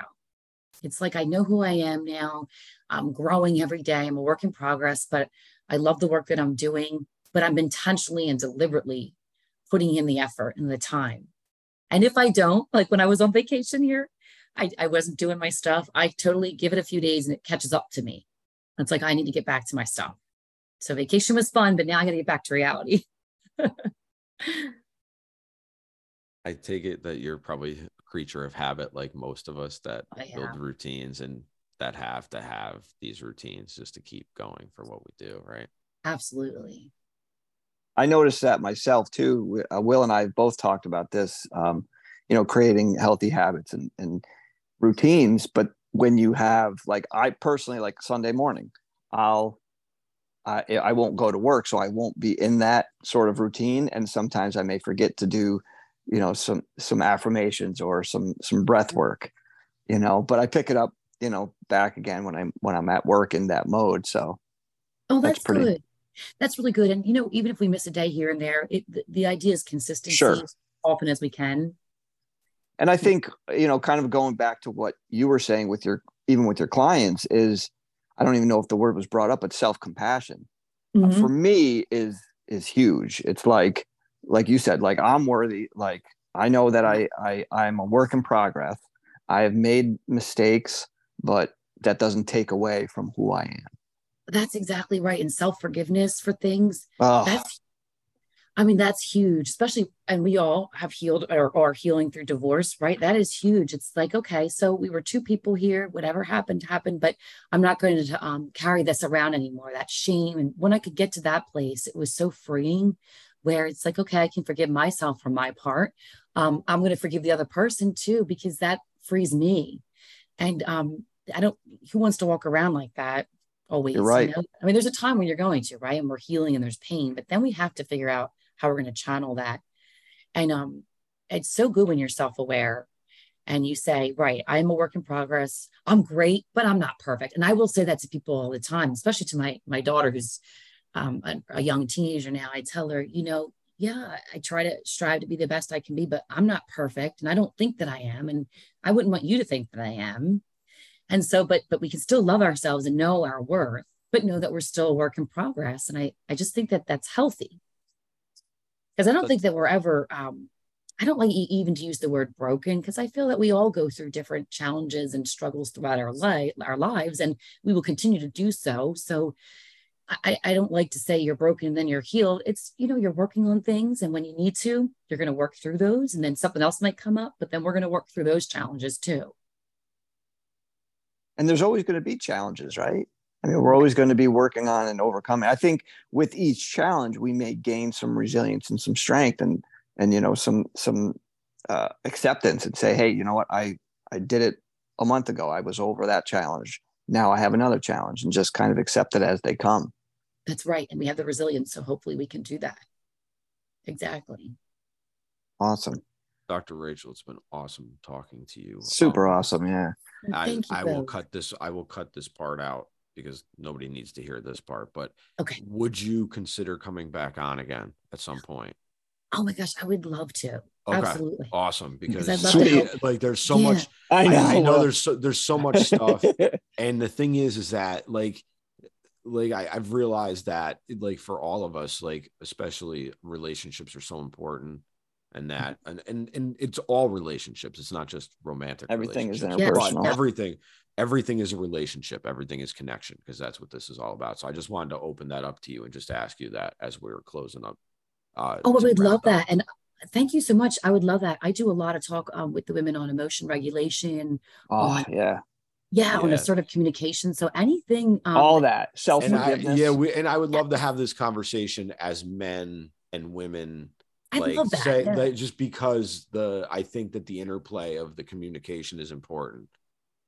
It's like I know who I am now. I'm growing every day. I'm a work in progress, but I love the work that I'm doing. But I'm intentionally and deliberately putting in the effort and the time. And if I don't, like when I was on vacation here, I, I wasn't doing my stuff. I totally give it a few days and it catches up to me. It's like I need to get back to my stuff. So vacation was fun, but now I got to get back to reality. I take it that you're probably creature of habit, like most of us that I build routines and that have to have these routines just to keep going for what we do, right? Absolutely. I noticed that myself too. Uh, Will and I have both talked about this, um, you know, creating healthy habits and, and routines. But when you have, like, I personally, like Sunday morning, I'll, I, I won't go to work, so I won't be in that sort of routine. And sometimes I may forget to do, you know, some some affirmations or some some breath work, you know. But I pick it up, you know, back again when I'm when I'm at work in that mode. So Oh, That's that's, pretty- good. That's really good. And you know, even if we miss a day here and there, it, the, the idea is consistency Sure. as often as we can. and i think you know kind of going back to what you were saying with your even with your clients is i don't even know if the word was brought up but self-compassion uh, Mhm. for me is is huge it's like like you said like i'm worthy like i know that i i i'm a work in progress i have made mistakes but that doesn't take away from who i am That's exactly right. And self forgiveness for things. oh, That's, I mean, that's huge, especially, and we all have healed or are healing through divorce, right? That is huge. It's like, okay, so we were two people here, whatever happened, happened, but I'm not going to um, carry this around anymore. That shame. And when I could get to that place, it was so freeing where it's like, okay, I can forgive myself for my part. Um, I'm going to forgive the other person too, because that frees me. And um, I don't, who wants to walk around like that always? You're right. You know? I mean, there's a time when you're going to, right? And we're healing and there's pain, but then we have to figure out how we're going to channel that. And um, it's so good when you're self aware and you say, right, I'm a work in progress. I'm great, but I'm not perfect. And I will say that to people all the time, especially to my my daughter who's um, a, a young teenager now. I tell her, you know, yeah, I try to strive to be the best I can be, but I'm not perfect, and I don't think that I am, and I wouldn't want you to think that I am. And so, but but we can still love ourselves and know our worth, but know that we're still a work in progress. And I I just think that that's healthy because I don't think that we're ever. Um, I don't like even to use the word broken because I feel that we all go through different challenges and struggles throughout our life, our lives, and we will continue to do so. So I, I don't like to say you're broken and then you're healed. It's, you know, you're working on things. And when you need to, you're going to work through those. And then something else might come up, but then we're going to work through those challenges too. and there's always going to be challenges right i mean we're always going to be working on and overcoming i think with each challenge we may gain some resilience and some strength and and you know some some uh, acceptance and say hey you know what i i did it a month ago i was over that challenge now i have another challenge and just kind of accept it as they come That's right. And we have the resilience. So hopefully we can do that. Exactly. awesome Dr. Rachael, it's been awesome talking to you. super Um, awesome yeah I, Thank you. I will cut this. I will cut this part out because nobody needs to hear this part. But Okay. would you consider coming back on again at some point? Oh my gosh, I would love to. Okay. Absolutely. Awesome, because I'd love to like there's so Yeah. much. i I, I know there's so, there's so much stuff, and the thing is, is that like, like I, I've realized that like for all of us, like especially relationships are so important, and that and and and it's all relationships. It's not just romantic. Everything is interpersonal. everything, everything is a relationship. Everything is connection because that's what this is all about. So I just wanted to open that up to you and just ask you that as we are closing up. Uh, Oh, to would love up. that. And thank you so much. I would love that. I do a lot of talk um, with the women on emotion regulation. oh on- yeah Yeah, on Yeah. assertive communication. So anything. Um, all that self-forgiveness yeah, we and I would love to have this conversation as men and women. I like love that. say yeah. that just because the I think that the interplay of the communication is important.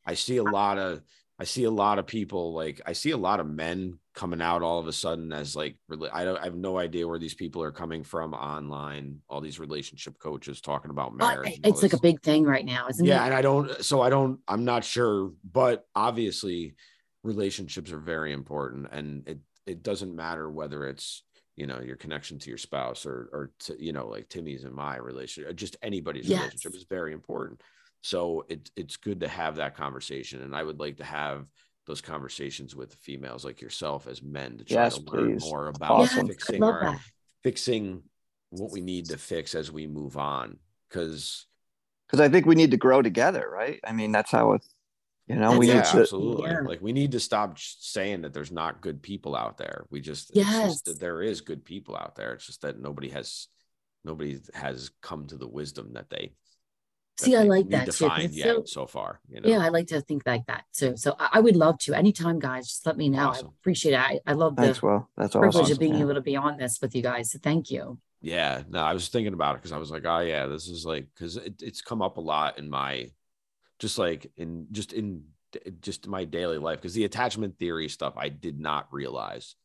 I see a lot of I see a lot of people like I see a lot of men coming out all of a sudden as like I don't I have no idea where these people are coming from online. All these relationship coaches talking about marriage. it's like a big thing right now, isn't yeah, it? Yeah, and I don't. So I don't. I'm not sure, but obviously, relationships are very important, and it it doesn't matter whether it's you know your connection to your spouse or or to you know like Timmy's and my relationship, just anybody's yes. relationship is very important. So it, it's good to have that conversation. And I would like to have those conversations with females like yourself as men to try yes, to learn more about awesome. fixing our fixing what we need to fix as we move on. Cause because I think we need to grow together, right? I mean, that's how it you know, we yeah, to, absolutely. Yeah. Like we need to stop saying that there's not good people out there. We just, yes. Just there is good people out there. It's just that nobody has, nobody has come to the wisdom that they See, I like that too. So, so, far, you know? yeah, I like to think like that too. So I, I would love to. Anytime, guys, just let me know. Awesome. I appreciate it. I, I love the Thanks, well. That's privilege awesome. of being yeah. able to be on this with you guys. So thank you. Yeah, no, I was thinking about it because I was like, oh yeah, this is like because it, it's come up a lot in my, just like in just in just my daily life because the attachment theory stuff I did not realize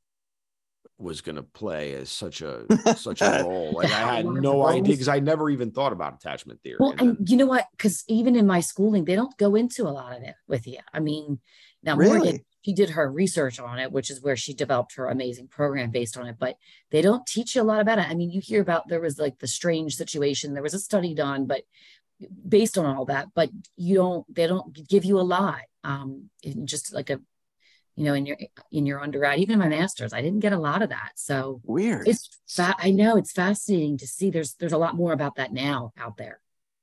was going to play as such a such a role. Like I had no idea because I never even thought about attachment theory. Well, and, and you know what? Because even in my schooling, they don't go into a lot of it with you. I mean, now really? Morgan, she did her research on it, which is where she developed her amazing program based on it. But they don't teach you a lot about it. I mean, you hear about there was like the strange situation. There was a study done, but based on all that, but you don't. They don't give you a lot. Um, just like a you know, in your in your undergrad, even my master's, I didn't get a lot of that. So weird. It's fa- I know it's fascinating to see. There's there's a lot more about that now out there.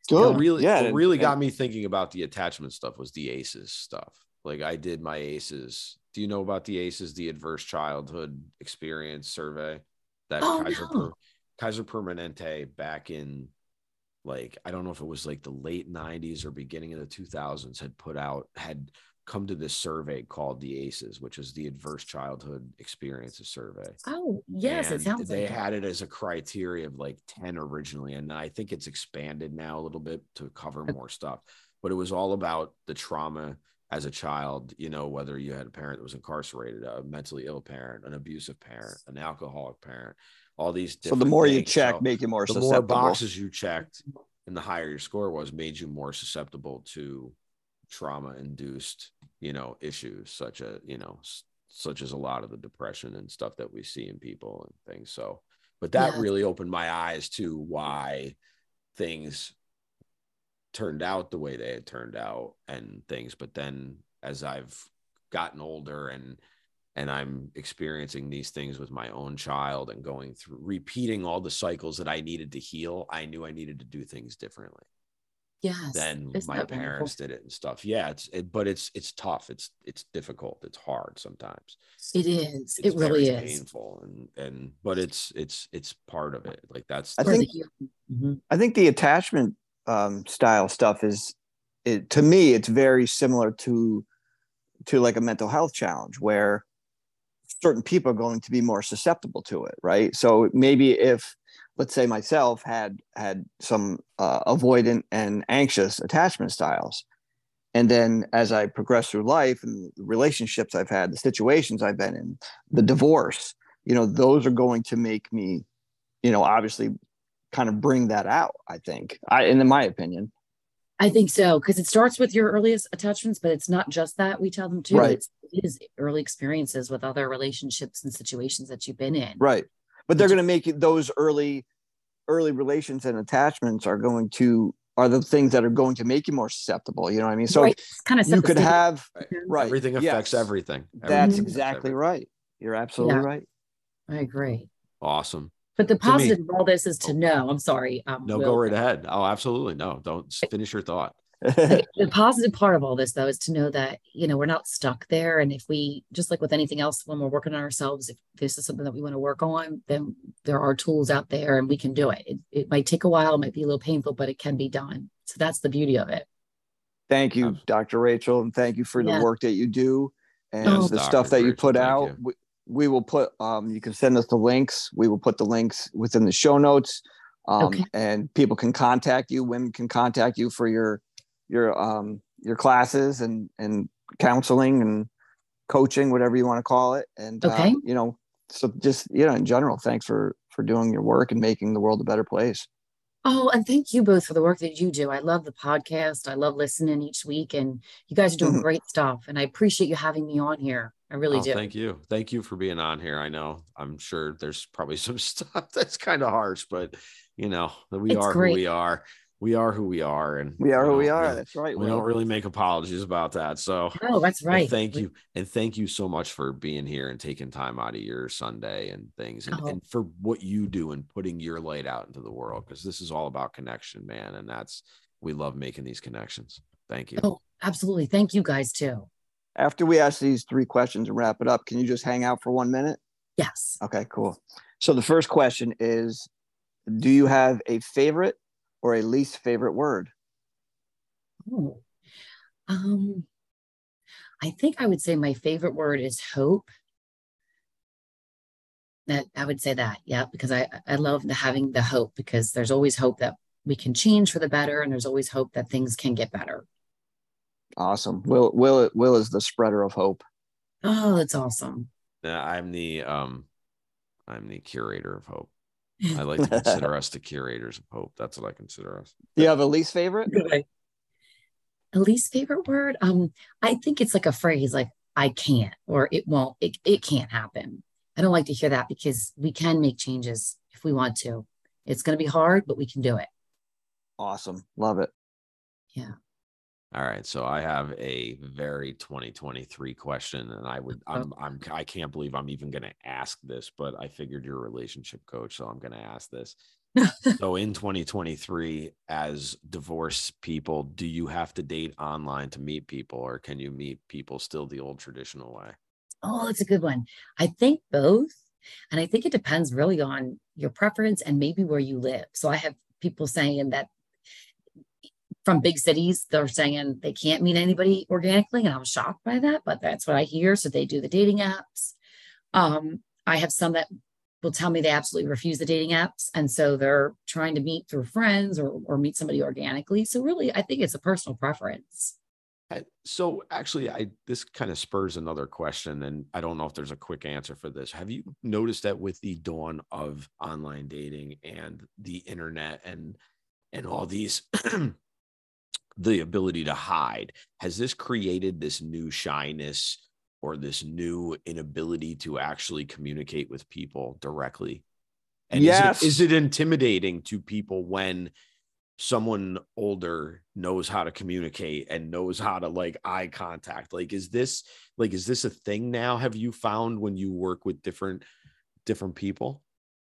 Good. really, yeah, what really and, got me thinking about the attachment stuff was the ACEs stuff. Like I did my ACEs. Do you know about the ACEs, the Adverse Childhood Experience Survey? That oh, Kaiser, no. per, Kaiser Permanente back in like I don't know if it was like the late 90s or beginning of the 2000s had put out had come to this survey called the ACEs, which is the Adverse Childhood Experiences Survey. Oh, yes, and it sounds they like had it as a criteria of like 10 originally. And I think it's expanded now a little bit to cover more stuff. But it was all about the trauma as a child, you know, whether you had a parent that was incarcerated, a mentally ill parent, an abusive parent, an alcoholic parent, all these So the more things. you check, so make you more the susceptible. more boxes you checked and the higher your score was, made you more susceptible to trauma induced you know issues such as you know such as a lot of the depression and stuff that we see in people and things. So but that yeah. really opened my eyes to why things turned out the way they had turned out and things. But then as i've gotten older and and i'm experiencing these things with my own child and going through repeating all the cycles that i needed to heal i knew i needed to do things differently yes then my parents wonderful? did it and stuff. Yeah it's it, but it's it's tough. It's it's difficult. It's hard sometimes. It is. It's it really is. painful and and but it's it's it's part of it. Like that's i think mm-hmm. i think the attachment um style stuff is it to me it's very similar to to like a mental health challenge where certain people are going to be more susceptible to it right? So maybe if let's say myself had had some uh, avoidant and anxious attachment styles. And then as i progress through life and the relationships i've had the situations i've been in the divorce you know those are going to make me you know obviously kind of bring that out i think. I and in my opinion. I think so because it starts with your earliest attachments but it's not just that we tell them too right. it's, it is early experiences with other relationships and situations that you've been in. Right but they're going to make those early early relations and attachments are going to are the things that are going to make you more susceptible you know what i mean? So right. kind of you could have right. Everything affects yes. everything that's exactly right. You're absolutely yeah. right. I agree. Awesome. But the positive of all this is to know i'm sorry um, no go right ahead. Oh absolutely no don't finish your thought the positive part of all this though is to know that you know we're not stuck there and if we just like with anything else when we're working on ourselves if this is something that we want to work on then there are tools out there and we can do it it, it might take a while it might be a little painful but it can be done so that's the beauty of it thank you dr rachael and thank you for yeah. the work that you do and yes, the Dr. stuff that you put out you. We, we, will put um, you can send us the links we will put the links within the show notes um, okay. and people can contact you women can contact you for your your um your classes and and counseling and coaching, whatever you want to call it. And uh, Okay. uh, you know, so just you know, in general, thanks for for doing your work and making the world a better place. Oh, and thank you both for the work that you do. I love the podcast. I love listening each week, and you guys are doing Mhm. great stuff. And I appreciate you having me on here. I really Oh, do. Thank you. Thank you for being on here. I know I'm sure there's probably some stuff that's kind of harsh, but you know, we It's are great. who we are. We are who we are. And We are you who we know, are. That's right. We Will. don't really make apologies about that. So Oh, that's but right. thank We- you. And thank you so much for being here and taking time out of your Sunday and things and, Oh. and for what you do and putting your light out into the world. Cause this is all about connection, man. And that's, we love making these connections. Thank you. Oh, absolutely. Thank you guys too. After we ask these three questions and wrap it up, can you just hang out for one minute? Yes. Okay, cool. So the first question is Do you have a favorite or a least favorite word? Oh, um, I think I would say my favorite word is hope. That I would say that, yeah, because I I love the, having the hope because there's always hope that we can change for the better, and there's always hope that things can get better. Awesome. Will Will Will is the spreader of hope. Oh, that's awesome. Yeah, I'm the, um, I'm the curator of hope. I like to consider us the curators of hope. That's what I consider us. Do you have a least favorite? Good. A least favorite word? Um, I think it's like a phrase like I can't or it won't, it, it can't happen. I don't like to hear that because we can make changes if we want to. It's going to be hard, but we can do it. Awesome. Love it. All right, so I have a very 2023 question, and I would, oh. I'm, I'm, I can't believe I'm even going to ask this, but I figured you're a relationship coach, so I'm going to ask this. so in 2023, as divorced people, do you have to date online to meet people, or can you meet people still the old traditional way? Oh, that's a good one. I think both. And I think it depends really on your preference and maybe where you live. So I have people saying that from big cities, they're saying they can't meet anybody organically. And i was shocked by that, but that's what I hear. So they do the dating apps. Um, I have some that will tell me they absolutely refuse the dating apps. And so they're trying to meet through friends or, or meet somebody organically. So really, I think it's a personal preference. So actually, I this kind of spurs another question, and I don't know if there's a quick answer for this. Have you noticed that with the dawn of online dating and the internet and and all these the ability to hide, has this created this new shyness or this new inability to actually communicate with people directly? And Yes. is, it, is it intimidating to people when someone older knows how to communicate and knows how to like eye contact like is this like is this a thing now have you found when you work with different different people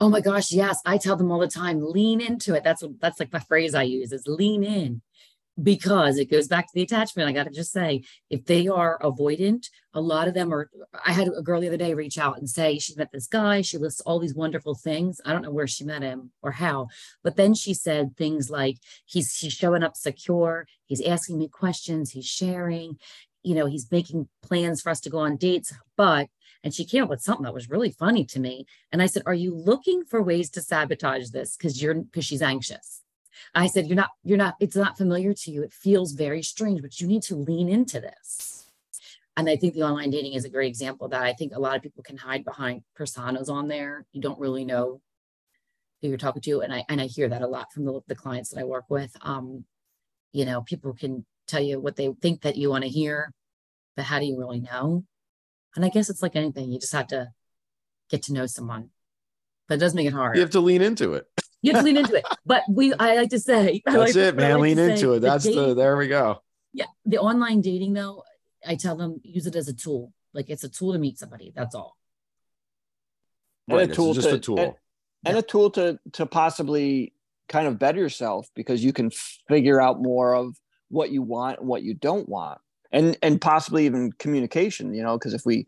Oh my gosh, yes. I tell them all the time, lean into it. That's what that's like my phrase I use is lean in because it goes back to the attachment. I got to just say, if they are avoidant, a lot of them are. I had a girl the other day reach out and say she met this guy. She lists all these wonderful things. I don't know where she met him or how, but then she said things like he's he's showing up secure. He's asking me questions. He's sharing. You know, he's making plans for us to go on dates, but and she came up with something that was really funny to me. And I said, Are you looking for ways to sabotage this? Because you're because she's anxious. I said, You're not, you're not, it's not familiar to you. It feels very strange, but you need to lean into this. And I think the online dating is a great example of that. I think a lot of people can hide behind personas on there. You don't really know who you're talking to. And I and I hear that a lot from the, the clients that I work with. Um, you know, people can tell you what they think that you want to hear, but how do you really know? And I guess it's like anything, you just have to get to know someone. But it does make it hard. you have to lean into it You have to lean into it. But we, I like to say, that's like- it man like lean to say into it that's the dating- there we go yeah. The online dating though, I tell them use it as a tool. Like it's a tool to meet somebody. That's all. And a right it's tool just to- a tool and- and a tool to to possibly kind of better yourself because you can figure out more of what you want and what you don't want and and possibly even communication you know because if we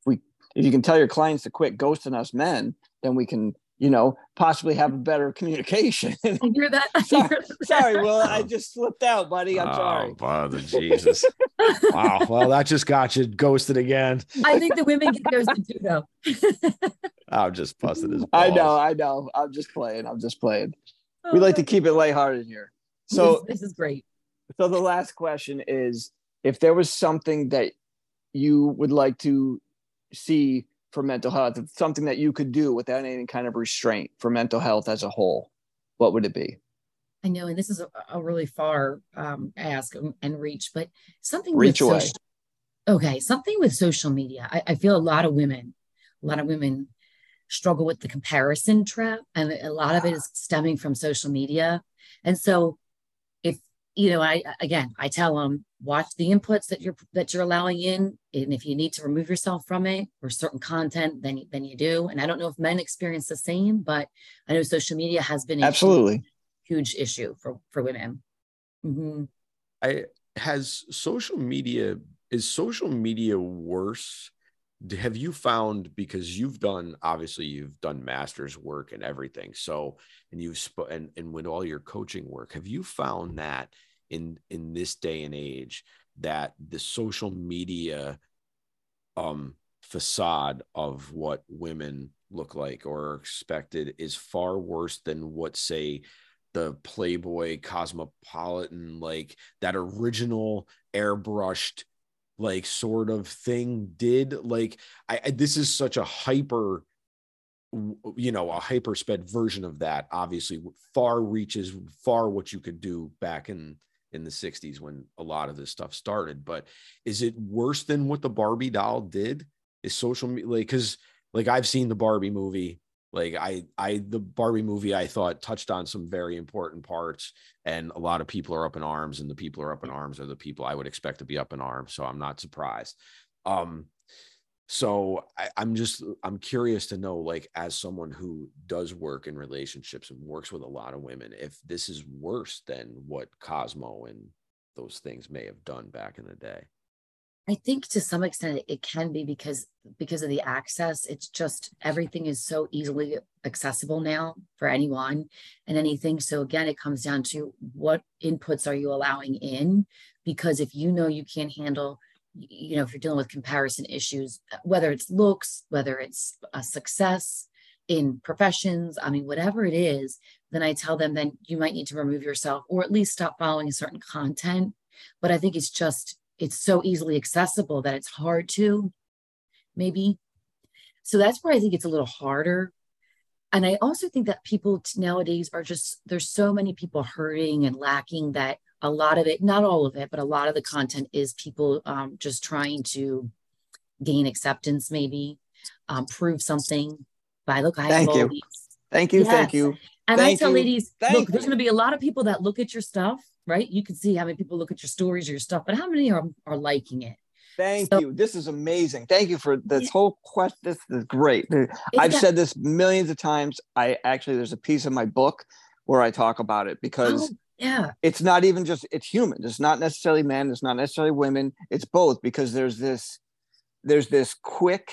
if we if you can tell your clients to quit ghosting us men then we can you know possibly have a better communication. I hear that. I sorry, hear that. sorry will i just slipped out buddy. I'm sorry. oh, sorry. Father jesus. Wow. Well that just got you ghosted again. I think the women get ghosted too, though. i'm just busting his i know i know. I'm just playing. I'm just playing. We oh, like to keep it lighthearted here. So this, this is great. So the last question is if there was something that you would like to see for mental health, something that you could do without any kind of restraint for mental health as a whole, what would it be? I know, and this is a, a really far um, ask and reach, but something reach away. Social, okay, something with social media. I, I feel a lot of women, a lot of women struggle with the comparison trap, and a lot of it is stemming from social media. And so, you know, I again, I tell them watch the inputs that you're that you're allowing in, and if you need to remove yourself from it or certain content, then then you do. And I don't know if men experience the same, but I know social media has been absolutely huge issue for for women. Mm-hmm. I has social media is social media worse? Have you found because you've done obviously you've done master's work and everything, so and you've sp- and and with all your coaching work, have you found that in in this day and age that the social media um facade of what women look like or are expected is far worse than what say the Playboy Cosmopolitan, like that original airbrushed, like sort of thing did. Like, I, I this is such a hyper, you know, a hyper sped version of that. Obviously, far reaches far what you could do back in in the 60s when a lot of this stuff started. But is it worse than what the Barbie doll did? Is social media like because like I've seen the Barbie movie like i i the barbie movie i thought touched on some very important parts and a lot of people are up in arms and the people are up in arms are the people i would expect to be up in arms so i'm not surprised um so I, i'm just i'm curious to know like as someone who does work in relationships and works with a lot of women if this is worse than what cosmo and those things may have done back in the day I think to some extent it can be because because of the access. It's just everything is so easily accessible now for anyone and anything. So again, it comes down to what inputs are you allowing in? Because if you know you can't handle, you know, if you're dealing with comparison issues, whether it's looks, whether it's a success in professions, I mean, whatever it is, then I tell them then you might need to remove yourself or at least stop following certain content. But I think it's just it's so easily accessible that it's hard to maybe so that's where i think it's a little harder and i also think that people nowadays are just there's so many people hurting and lacking that a lot of it not all of it but a lot of the content is people um, just trying to gain acceptance maybe um, prove something by look i thank you. thank you yes. thank you and thank i tell you. ladies thank look there's going to be a lot of people that look at your stuff right? You can see how many people look at your stories or your stuff, but how many are, are liking it? Thank so, you. This is amazing. Thank you for this whole question. This is great. I've that, said this millions of times. I actually, there's a piece of my book where I talk about it because oh, yeah, it's not even just, it's human. It's not necessarily men. It's not necessarily women. It's both because there's this, there's this quick,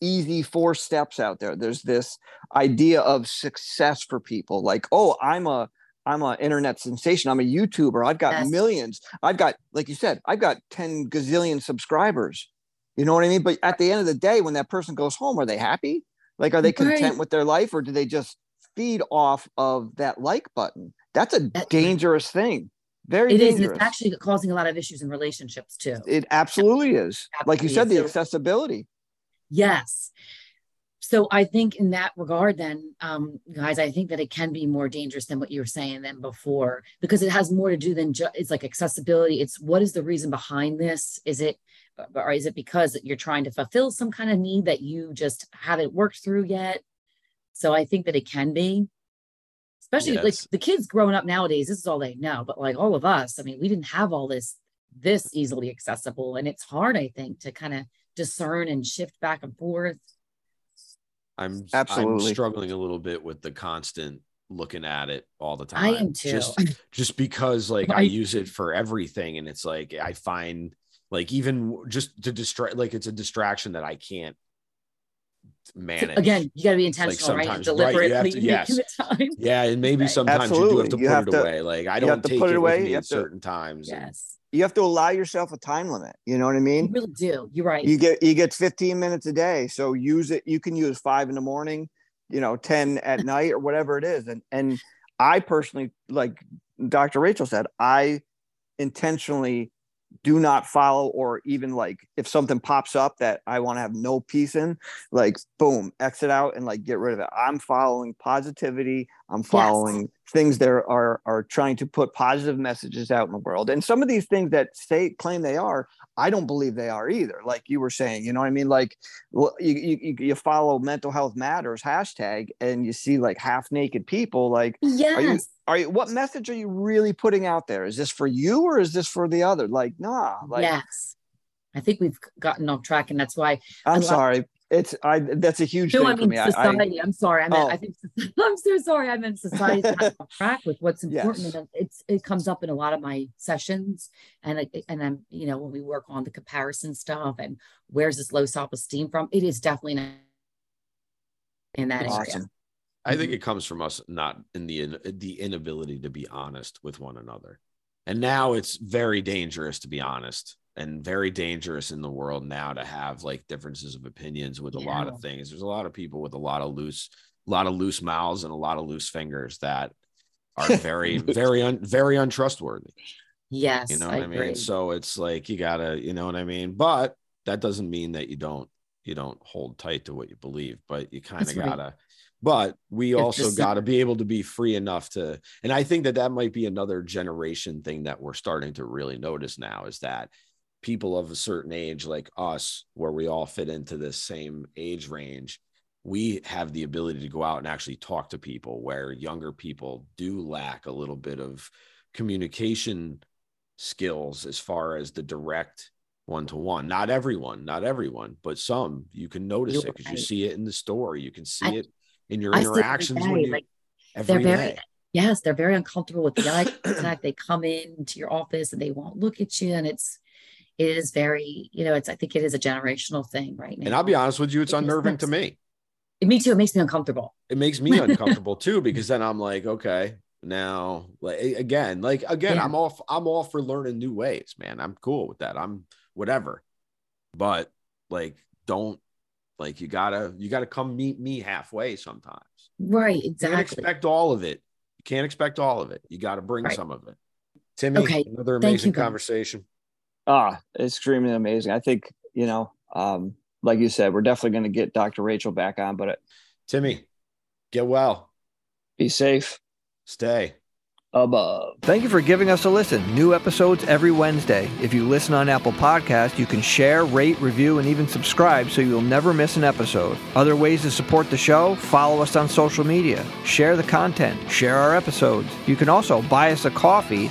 easy four steps out there. There's this idea of success for people like, oh, I'm a, I'm an internet sensation. I'm a YouTuber. I've got yes. millions. I've got, like you said, I've got 10 gazillion subscribers. You know what I mean? But at the end of the day, when that person goes home, are they happy? Like, are they content right. with their life or do they just feed off of that like button? That's a dangerous thing. Very It dangerous. is. It's actually causing a lot of issues in relationships too. It absolutely is. Absolutely like you said, the accessibility. Yes so I think in that regard, then, um, guys, I think that it can be more dangerous than what you were saying than before because it has more to do than just it's like accessibility. It's what is the reason behind this? Is it or is it because you're trying to fulfill some kind of need that you just haven't worked through yet? So I think that it can be, especially yes. like the kids growing up nowadays. This is all they know, but like all of us, I mean, we didn't have all this this easily accessible, and it's hard, I think, to kind of discern and shift back and forth I'm absolutely I'm struggling a little bit with the constant looking at it all the time. I am too. Just just because like I use it for everything and it's like I find like even just to distract like it's a distraction that I can't manage. Again, you got to be intentional, like right? Deliberately right, to, yes. Yeah, and maybe sometimes Absolutely. you do have to you put have it to, away. Like I don't take put it away at certain times. Yes you have to allow yourself a time limit. You know what I mean? You really do. You're right. You get you get 15 minutes a day. So use it. You can use five in the morning, you know, 10 at night or whatever it is. And and I personally, like Dr. Rachael said, I intentionally do not follow or even like if something pops up that I want to have no peace in, like boom, exit out and like get rid of it. I'm following positivity. I'm following yes. things that are are trying to put positive messages out in the world. And some of these things that say claim they are, I don't believe they are either. Like you were saying, you know what I mean? Like well, you, you, you follow mental health matters hashtag and you see like half naked people. Like, yes. are you, are you, what message are you really putting out there? Is this for you or is this for the other? Like, nah, like, yes. I think we've gotten off track and that's why I'm sorry it's I that's a huge no, thing I mean for me. society. I, am sorry. I meant oh. I think I'm so sorry. I meant society on track with what's important. Yes. it's it comes up in a lot of my sessions, and and I'm you know when we work on the comparison stuff and where's this low self esteem from? It is definitely not in that awesome. area. I think mm-hmm. it comes from us not in the in, the inability to be honest with one another. And now it's very dangerous to be honest and very dangerous in the world now to have like differences of opinions with a yeah. lot of things. There's a lot of people with a lot of loose, a lot of loose mouths and a lot of loose fingers that are very, very, un, very untrustworthy. Yes, you know what I, I mean. So it's like you gotta, you know what I mean. But that doesn't mean that you don't, you don't hold tight to what you believe. But you kind of gotta. Right. But we also got to be able to be free enough to, and I think that that might be another generation thing that we're starting to really notice now is that people of a certain age like us where we all fit into this same age range we have the ability to go out and actually talk to people where younger people do lack a little bit of communication skills as far as the direct one to one not everyone not everyone but some you can notice You're it because right. you see it in the store you can see I, it in your I interactions when you, like, every they're very, day. yes they're very uncomfortable with the eye contact they come into your office and they won't look at you and it's it is very, you know, it's, I think it is a generational thing right now. And I'll be honest with you, it's it unnerving to me. Me too. It makes me uncomfortable. It makes me uncomfortable too, because then I'm like, okay, now like again, like again, yeah. I'm off, I'm all for learning new ways, man. I'm cool with that. I'm whatever. But like, don't like you gotta you gotta come meet me halfway sometimes. Right, exactly. You can't expect all of it. You can't expect all of it. You got to bring right. some of it. Timmy, okay. another amazing conversation. Ah, it's extremely amazing. I think, you know, um, like you said, we're definitely going to get Dr. Rachael back on, but it, Timmy, get well. Be safe. Stay above. Thank you for giving us a listen. New episodes every Wednesday. If you listen on Apple Podcast, you can share, rate, review, and even subscribe so you'll never miss an episode. Other ways to support the show, follow us on social media, share the content, share our episodes. You can also buy us a coffee